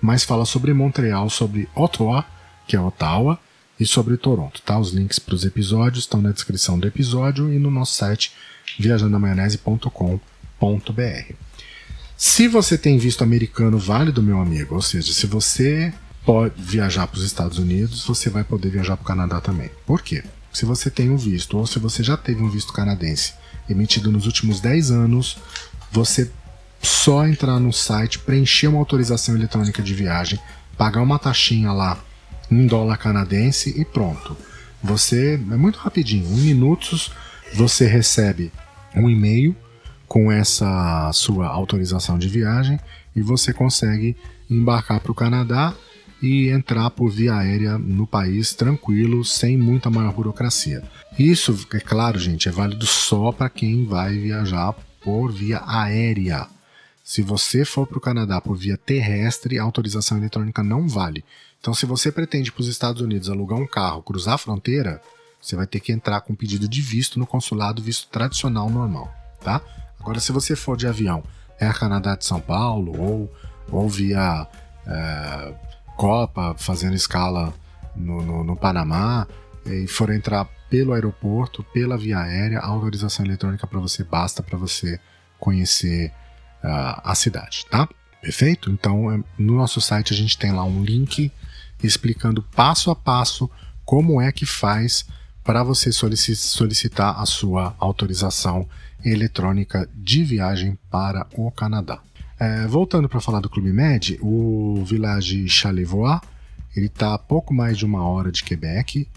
mas fala sobre Montreal, sobre Ottawa, que é Ottawa, e sobre Toronto. Tá? Os links para os episódios estão na descrição do episódio e no nosso site viajandamaionese.com.br. Se você tem visto americano válido, meu amigo, ou seja, se você pode viajar para os Estados Unidos, você vai poder viajar para o Canadá também. Por quê? Se você tem um visto, ou se você já teve um visto canadense emitido nos últimos 10 anos, você só entrar no site, preencher uma autorização eletrônica de viagem, pagar uma taxinha lá em dólar canadense e pronto. Você é muito rapidinho, em minutos você recebe um e-mail com essa sua autorização de viagem e você consegue embarcar para o Canadá e entrar por via aérea no país tranquilo, sem muita maior burocracia. Isso, é claro, gente, é válido só para quem vai viajar por via aérea. Se você for para o Canadá por via terrestre, a autorização eletrônica não vale. Então, se você pretende para os Estados Unidos alugar um carro, cruzar a fronteira, você vai ter que entrar com pedido de visto no consulado, visto tradicional normal, tá? Agora, se você for de avião, é a Canadá de São Paulo ou, ou via é, Copa, fazendo escala no, no, no Panamá, e for entrar pelo aeroporto, pela via aérea, a autorização eletrônica para você basta para você conhecer ah, a cidade, tá? Perfeito? Então, é, no nosso site a gente tem lá um link explicando passo a passo como é que faz para você solici- solicitar a sua autorização eletrônica de viagem para o Canadá. É, voltando para falar do Clube Med, o Village Chalevoix ele está a pouco mais de uma hora de Quebec,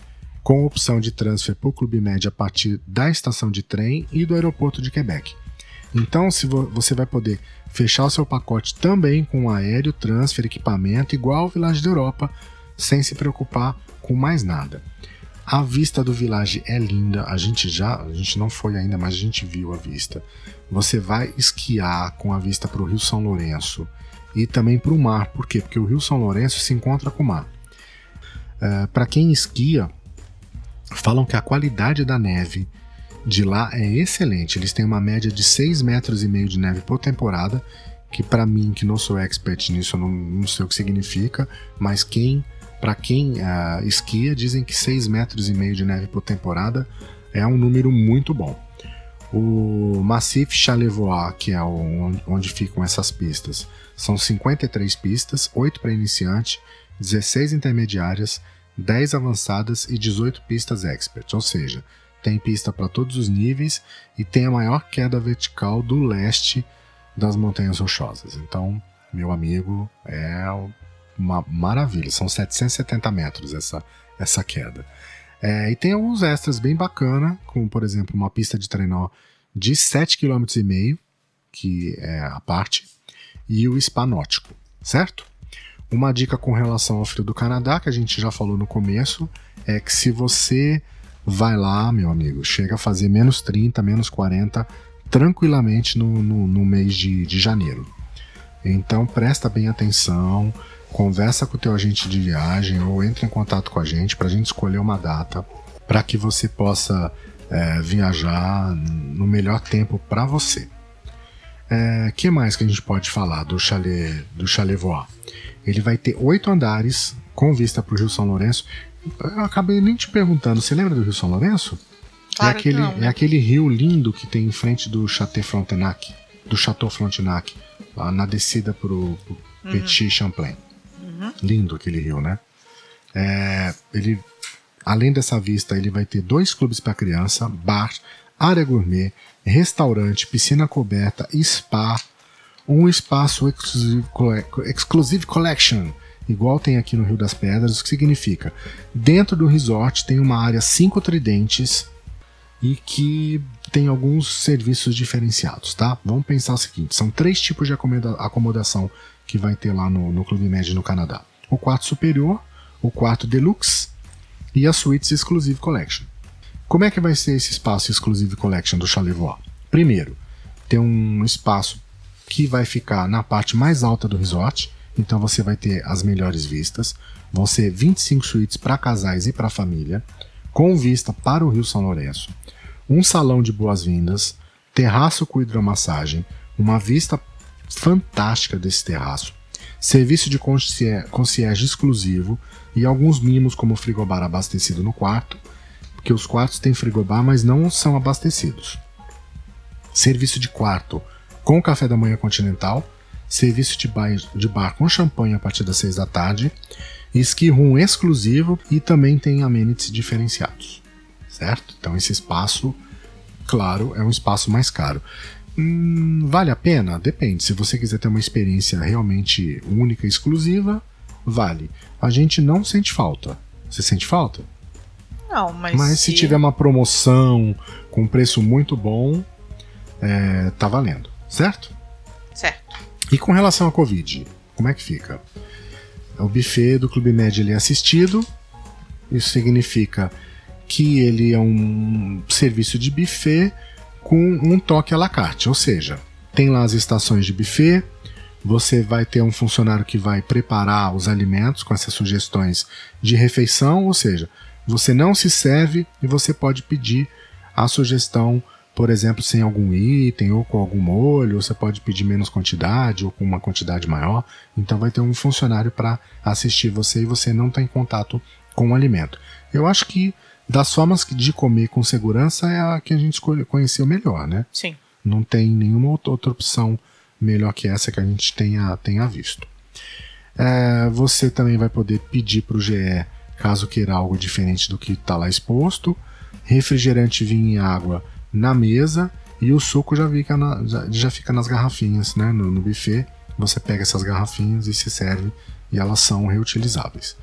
com opção de transfer para o Clube Med a partir da estação de trem e do aeroporto de Quebec. Então, se vo- você vai poder fechar o seu pacote também com aéreo, transfer, equipamento, igual ao Village da Europa, sem se preocupar com mais nada. A vista do Village é linda, a gente já, a gente não foi ainda, mas a gente viu a vista. Você vai esquiar com a vista para o Rio São Lourenço e também para o mar, por quê? Porque o Rio São Lourenço se encontra com o mar. É, para quem esquia, falam que a qualidade da neve de lá é excelente. Eles têm uma média de 6 metros e meio de neve por temporada, que para mim, que não sou expert nisso, eu não, não sei o que significa, mas quem, para quem uh, esquia, dizem que 6 metros e meio de neve por temporada é um número muito bom. O Massif Chalevoix, que é onde ficam essas pistas, são 53 pistas, 8 para iniciante, 16 intermediárias, 10 avançadas e 18 pistas expert, ou seja, tem pista para todos os níveis e tem a maior queda vertical do leste das Montanhas Rochosas. Então, meu amigo, é uma maravilha. São 770 metros essa, essa queda. É, e tem alguns extras bem bacana, como por exemplo uma pista de trenó de 7,5 km, que é a parte, e o spa certo? Uma dica com relação ao frio do Canadá, que a gente já falou no começo, é que se você vai lá, meu amigo, chega a fazer menos 30, menos 40 tranquilamente no, no, no mês de, de janeiro. Então presta bem atenção, conversa com o teu agente de viagem ou entre em contato com a gente para a gente escolher uma data para que você possa é, viajar no melhor tempo para você. É, que mais que a gente pode falar do chalet do chalet Voar? Ele vai ter oito andares com vista para o Rio São Lourenço eu acabei nem te perguntando, você lembra do Rio São Lourenço? É claro é aquele, não, né? é aquele rio lindo que tem em frente do Château Frontenac, do Chateau Frontenac, lá na descida pro, pro uhum. Petit Champlain. Uhum. Lindo aquele rio, né? É, ele, além dessa vista, ele vai ter dois clubes para criança, bar, área gourmet, restaurante, piscina coberta, spa, um espaço exclusive, collection igual tem aqui no Rio das Pedras, o que significa? Dentro do resort tem uma área cinco tridentes e que tem alguns serviços diferenciados, tá? Vamos pensar o seguinte: são três tipos de acomodação que vai ter lá no, no Clube Med no Canadá: o quarto superior, o quarto deluxe e a Suites Exclusive Collection. Como é que vai ser esse espaço Exclusive Collection do Chalet Primeiro, tem um espaço que vai ficar na parte mais alta do resort, então você vai ter as melhores vistas. Vão ser 25 suítes para casais e para família, com vista para o Rio São Lourenço. Um salão de boas-vindas, terraço com hidromassagem, uma vista fantástica desse terraço, serviço de concierge, concierge exclusivo e alguns mimos como frigobar abastecido no quarto, porque os quartos têm frigobar, mas não são abastecidos. Serviço de quarto com café da manhã continental serviço de bar, de bar com champanhe a partir das 6 da tarde, ski room exclusivo e também tem amenities diferenciados, certo? Então esse espaço, claro, é um espaço mais caro. Hum, vale a pena? Depende. Se você quiser ter uma experiência realmente única e exclusiva, vale. A gente não sente falta. Você sente falta? Não, mas. Mas se, se tiver uma promoção com um preço muito bom, é, tá valendo, certo? Certo. E com relação à Covid, como é que fica? O buffet do Clube Med ele é assistido, isso significa que ele é um serviço de buffet com um toque à la carte, ou seja, tem lá as estações de buffet, você vai ter um funcionário que vai preparar os alimentos com essas sugestões de refeição, ou seja, você não se serve e você pode pedir a sugestão por exemplo, sem algum item ou com algum molho, você pode pedir menos quantidade ou com uma quantidade maior. Então vai ter um funcionário para assistir você e você não está em contato com o alimento. Eu acho que das formas de comer com segurança é a que a gente conheceu melhor, né? Sim. Não tem nenhuma outra opção melhor que essa que a gente tenha, tenha visto. É, você também vai poder pedir para o GE caso queira algo diferente do que está lá exposto. Refrigerante, vinho e água na mesa e o suco já fica, na, já, já, fica nas garrafinhas, né? No, no, buffet você pega essas garrafinhas e se serve e elas são reutilizáveis.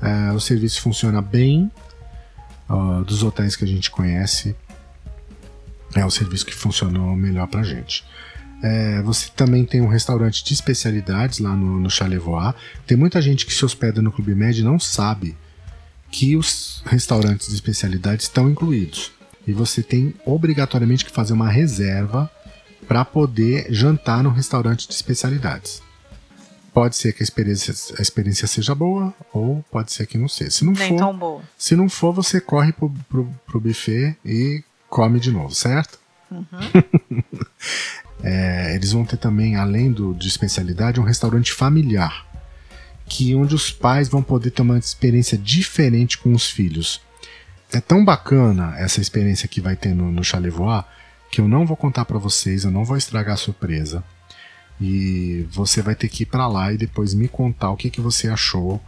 É, o serviço funciona bem uh, dos hotéis que a gente conhece. É o serviço que funcionou melhor pra gente. É, você também tem um restaurante de especialidades lá no, no Chalevoix. Tem muita gente que se hospeda no Clube Med e não sabe que os restaurantes de especialidades estão incluídos e você tem obrigatoriamente que fazer uma reserva para poder jantar no restaurante de especialidades. pode ser que a experiência, a experiência seja boa ou pode ser que não seja. Se não Nem for, tão boa. se não for, você corre pro, pro, pro buffet e come de novo, certo? É, eles vão ter também, além do, de especialidade, um restaurante familiar, que onde os pais vão poder ter uma experiência diferente com os filhos. É tão bacana essa experiência que vai ter no, no Chalevoix que eu não vou contar para vocês, eu não vou estragar a surpresa. E você vai ter que ir para lá e depois me contar o que, que você achou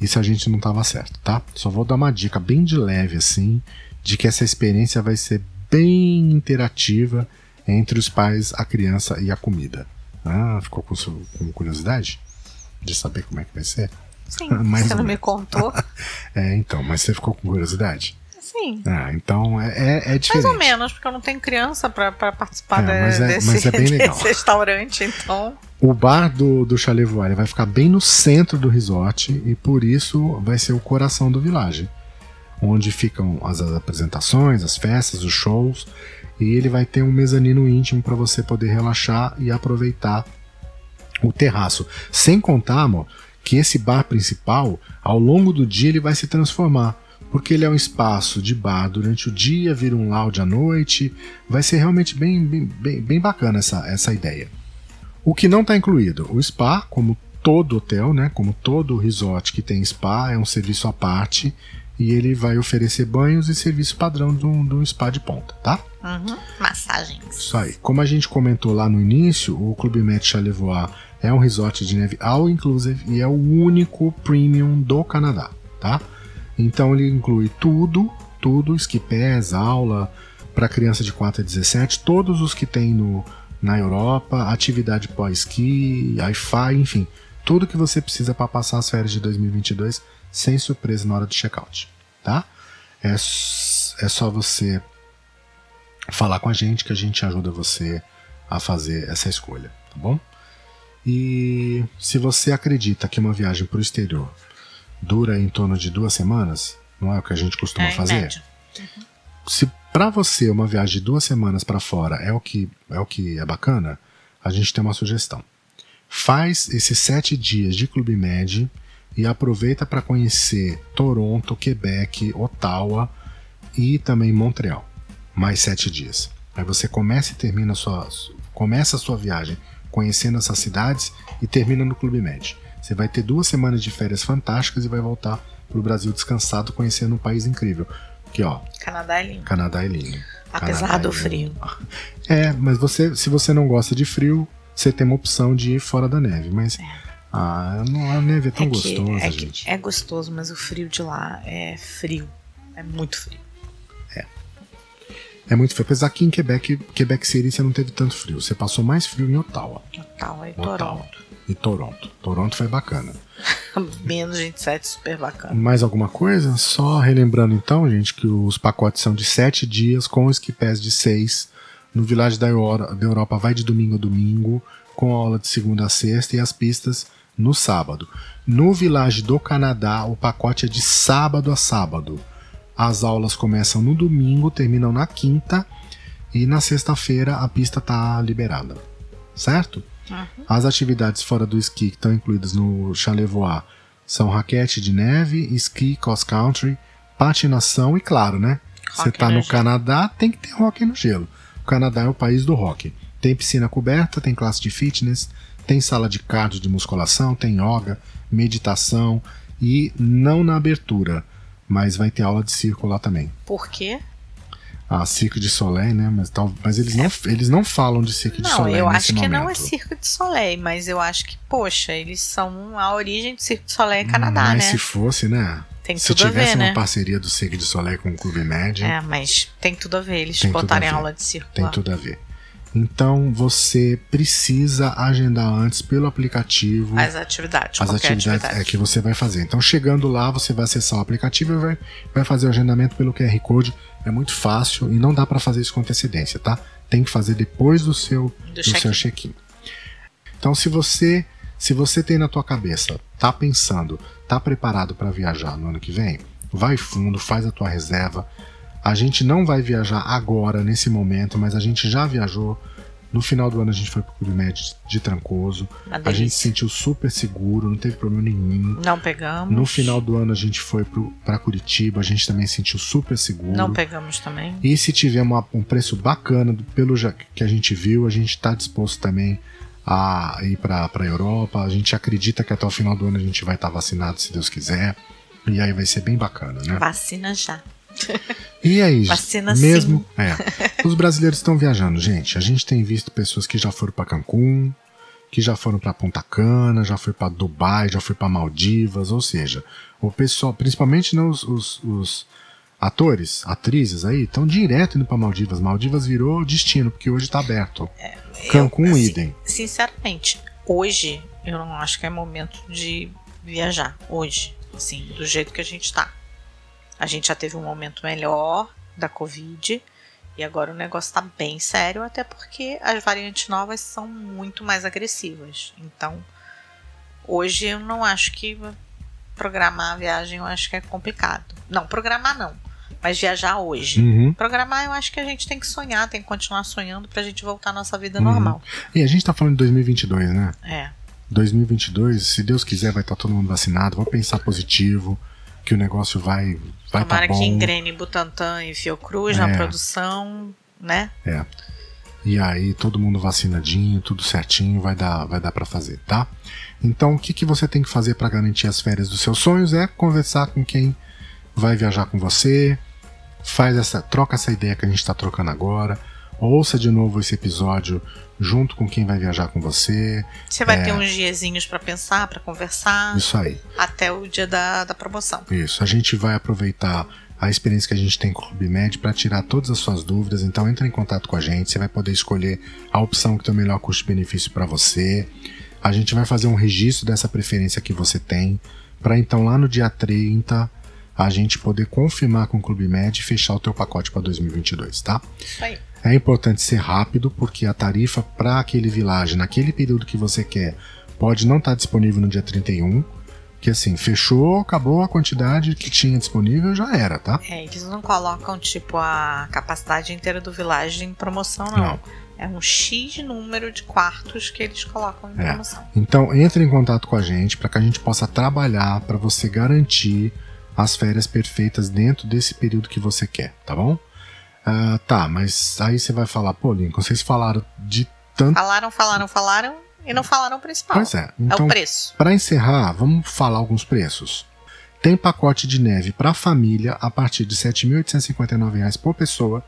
e se a gente não tava certo, tá? Só vou dar uma dica bem de leve assim, de que essa experiência vai ser bem interativa entre os pais, a criança e a comida. Ah, ficou com, com curiosidade de saber como é que vai ser? Sim, você não me contou. É, então, mas você ficou com curiosidade? Sim. Ah, então é, é, é diferente. Mais ou menos, porque eu não tenho criança pra participar É, de- é- desse, é desse restaurante, então. O bar do, do Chalevoix ele vai ficar bem no centro do resort e por isso vai ser o coração do village, onde ficam as apresentações, as festas, os shows e ele vai ter um mezanino íntimo para você poder relaxar e aproveitar o terraço. Sem contar, amor, que esse bar principal, ao longo do dia, ele vai se transformar. Porque ele é um espaço de bar durante o dia, vira um lounge à noite. Vai ser realmente bem, bem, bem, bacana essa, essa ideia. O que não está incluído? O spa, como todo hotel, né? Como todo resort que tem spa, é um serviço à parte. E ele vai oferecer banhos e serviço padrão de um, de um spa de ponta, tá? Uhum. Massagens. Isso aí. Como a gente comentou lá no início, o Clube Med Chalevoix é um resort de neve all inclusive e é o único premium do Canadá, tá? Então ele inclui tudo, tudo, pass, aula para criança de 4 a 17, todos os que tem no, na Europa, atividade pós-ski, Wi-Fi, enfim, tudo que você precisa para passar as férias de 2022 sem surpresa na hora do check-out, tá? É, é só você falar com a gente que a gente ajuda você a fazer essa escolha, tá bom? E se você acredita que uma viagem para o exterior dura em torno de duas semanas, não é o que a gente costuma É, fazer? média. Se para você uma viagem de duas semanas para fora é o que é o que é bacana, a gente tem uma sugestão. Faz esses sete dias de Clube Med e aproveita para conhecer Toronto, Quebec, Ottawa e também Montreal. Mais sete dias. Aí você começa e termina a sua começa a sua viagem conhecendo essas cidades e termina no Clube Med. Você vai ter duas semanas de férias fantásticas e vai voltar para o Brasil descansado, conhecendo um país incrível. Que ó, Canadá é lindo. Canadá é lindo. Apesar Canadá do é lindo. frio. É, mas você, se você não gosta de frio, você tem uma opção de ir fora da neve. Mas ah, não, a neve é tão É que, gostosa, é, gente. é gostoso, mas o frio de lá é frio. É muito frio. É muito frio. Apesar que em Quebec, Quebec City você não teve tanto frio. Você passou mais frio em Ottawa. Ottawa e Ottawa. Toronto. E Toronto. Toronto foi bacana. Menos 27, super bacana. Mais alguma coisa? Só relembrando então, gente, que os pacotes são de 7 dias com pass de 6. No Village da Europa vai de domingo a domingo, com aula de segunda a sexta e as pistas no sábado. No Village do Canadá, o pacote é de sábado a sábado. As aulas começam no domingo, terminam na quinta e na sexta-feira a pista está liberada. Certo? Uhum. As atividades fora do esqui que estão incluídas no Chalevoix são raquete de neve, esqui cross country, patinação e claro, né? Você Hóquei tá no gelo. Canadá, tem que ter hóquei no gelo. O Canadá é o país do hockey. Tem piscina coberta, tem classe de fitness, tem sala de cardio de musculação, tem yoga, meditação e não na abertura, mas vai ter aula de circo lá também. Por quê? Ah, Cirque de Soleil, né? Mas, tal, mas eles, não, eles não falam de Cirque de Não, Soleil eu nesse acho que momento. não é Circo de Soleil, mas eu acho que, poxa, eles são a origem do Circo de Soleil é Canadá, Mas né? se fosse, né? Tem se tudo a tivesse ver, uma né? parceria do Cirque de Soleil com o Clube Med, É, mas tem tudo a ver eles Tem botarem a aula de circo tem tudo a ver. Então você precisa agendar antes pelo aplicativo As atividades, as atividades atividade. é, que você vai fazer. Então chegando lá, você vai acessar o aplicativo e vai, vai fazer o agendamento pelo QR Code. É muito fácil e não dá para fazer isso com antecedência, tá? Tem que fazer depois do seu Do do check-in. seu check-in. Então, se você se você tem na tua cabeça, tá pensando, tá preparado para viajar no ano que vem, vai fundo, faz a tua reserva. A gente não vai viajar agora nesse momento, mas a gente já viajou No final do ano a gente foi pro Clube Med de Trancoso. A gente se sentiu super seguro, não teve problema nenhum. Não pegamos. No final do ano a gente foi pro, pra Curitiba, a gente também se sentiu super seguro. Não pegamos também. E se tiver uma- um preço bacana, pelo que a gente viu, a gente está disposto também a ir para a Europa. A gente acredita que até o final do ano a gente vai estar vacinado, se Deus quiser. E aí vai ser bem bacana, né? Vacina já. E aí, Vacina mesmo, é, os brasileiros estão viajando, gente. A gente tem visto pessoas que já foram para Cancún, que já foram para Punta Cana, já foi para Dubai, já foi para Maldivas, ou seja, o pessoal, principalmente né, os, os- os atores, atrizes aí, estão direto indo para Maldivas. Maldivas virou destino porque hoje está aberto. Cancún, Eu, assim, idem. Sinceramente, hoje eu não acho que é momento de viajar. Hoje, assim, do jeito que a gente tá. A gente já teve um momento melhor da Covid e agora o negócio tá bem sério, até porque as variantes novas são muito mais agressivas. Então, hoje eu não acho que programar a viagem eu acho que é complicado. Não, programar não, mas viajar hoje. Uhum. Programar, eu acho que a gente tem que sonhar, tem que continuar sonhando pra gente voltar à nossa vida Uhum. normal. E a gente tá falando de 2022, né? É. 2022, se Deus quiser, vai estar todo mundo vacinado. Vamos pensar positivo, que o negócio vai vai tá Tomara bom. que engrene Butantan e Fiocruz na É. produção, né? É. E aí todo mundo vacinadinho, tudo certinho, vai dar, vai dar para fazer, tá? Então o que, que você tem que fazer para garantir as férias dos seus sonhos é conversar com quem vai viajar com você, faz essa, troca essa ideia que a gente está trocando agora, ouça de novo esse episódio junto com quem vai viajar com você, Você vai É. ter uns diazinhos pra pensar, pra conversar, isso aí. até o dia da, da promoção. Isso, a gente vai aproveitar a experiência que a gente tem com o Clube Med para tirar todas as suas dúvidas. Então entre em contato com a gente, você vai poder escolher a opção que tem o melhor custo-benefício para você. A gente vai fazer um registro dessa preferência que você tem, para então lá no dia 30 a gente poder confirmar com o Clube Med e fechar o teu pacote para 2022, tá? Isso aí. É importante ser rápido, porque a tarifa para aquele vilage, naquele período que você quer, pode não estar disponível no dia 31. Que assim, fechou, acabou a quantidade que tinha disponível, já era, tá? É, eles não colocam, tipo, a capacidade inteira do village em promoção, não. Não. É um X número de quartos que eles colocam em É. promoção. Então, entre em contato com a gente para que a gente possa trabalhar para você garantir as férias perfeitas dentro desse período que você quer, tá bom? Ah, tá, mas aí você vai falar, pô, Lincoln, vocês falaram de tanto. Falaram, falaram, falaram e não falaram o principal. Pois é, É então o preço. Para encerrar, vamos falar alguns preços. Tem pacote de neve para família a partir de 7.859 reais por pessoa,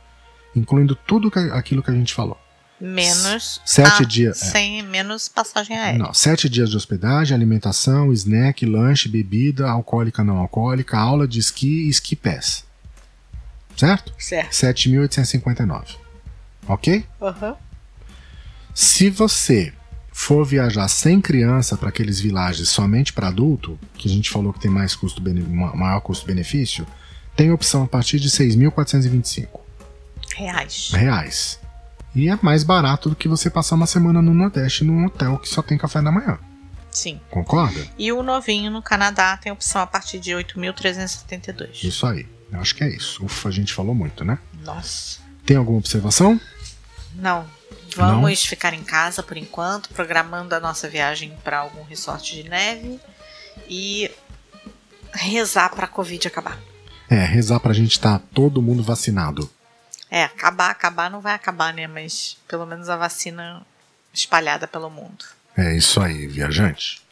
incluindo tudo que- aquilo que a gente falou. Menos. Sete ah, dias. é. Sem menos passagem aérea. Não, sete dias de hospedagem, alimentação, snack, lanche, bebida, alcoólica, não alcoólica, aula de esqui e esqui pass. Certo? Certo. 7.859. Ok? Aham. Se você for viajar sem criança para aqueles vilages somente para adulto, que a gente falou que tem mais custo maior custo-benefício, tem opção a partir de 6.425 Reais. reais. E é mais barato do que você passar uma semana no Nordeste num hotel que só tem café da manhã. Sim. Concorda? E o novinho no Canadá tem opção a partir de 8.372. Isso aí. Eu acho que é isso. Ufa, a gente falou muito, né? Nossa. Tem alguma observação? Não. Vamos ficar em casa por enquanto, programando a nossa viagem para algum resort de neve e rezar para a Covid acabar. É, rezar pra gente estar todo mundo vacinado. É, acabar, acabar não vai acabar, né? Mas pelo menos a vacina espalhada pelo mundo. É isso aí, viajante.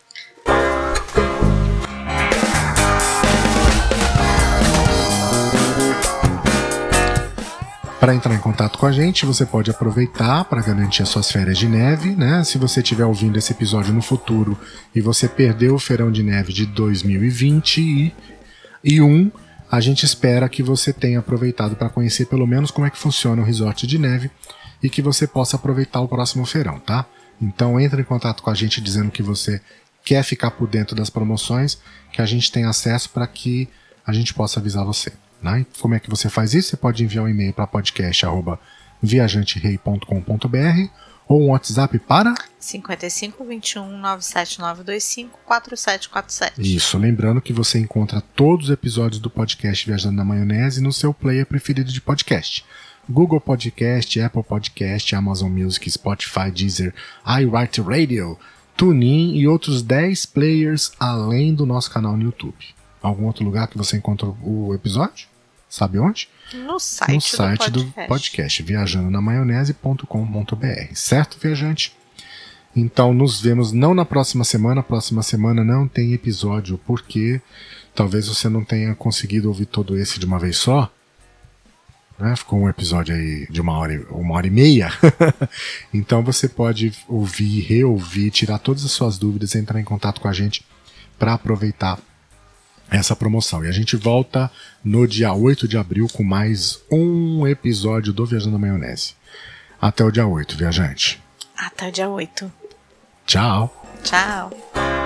Para entrar em contato com a gente, você pode aproveitar para garantir as suas férias de neve, né? Se você estiver ouvindo esse episódio no futuro e você perdeu o feirão de neve de 2020 e um, a gente espera que você tenha aproveitado para conhecer pelo menos como é que funciona o resort de neve e que você possa aproveitar o próximo feirão, tá? Então entre em contato com a gente dizendo que você quer ficar por dentro das promoções, que a gente tem acesso para que a gente possa avisar você. Né? Como é que você faz isso? Você pode enviar um e-mail para podcast@viajanterei.com.br ou um WhatsApp para 55 21 97925 4747. Isso, lembrando que você encontra todos os episódios do podcast Viajando na Maionese no seu player preferido de podcast. Google Podcast, Apple Podcast, Amazon Music, Spotify, Deezer, iWrite TuneIn e outros 10 players além do nosso canal no YouTube. Algum outro lugar que você encontra o episódio? Sabe onde? No site, no site do podcast, do podcast viajandonamaionese.com.br. Certo, viajante? Então nos vemos não na próxima semana. Próxima semana não tem episódio, porque talvez você não tenha conseguido ouvir todo esse de uma vez só. Né? Ficou um episódio aí de uma hora, uma hora e meia. então você pode ouvir, reouvir, tirar todas as suas dúvidas, entrar em contato com a gente para aproveitar essa promoção. E a gente volta no dia 8 de abril com mais um episódio do Viajando na Maionese. Até o dia 8, viajante. Até o dia 8. Tchau. Tchau.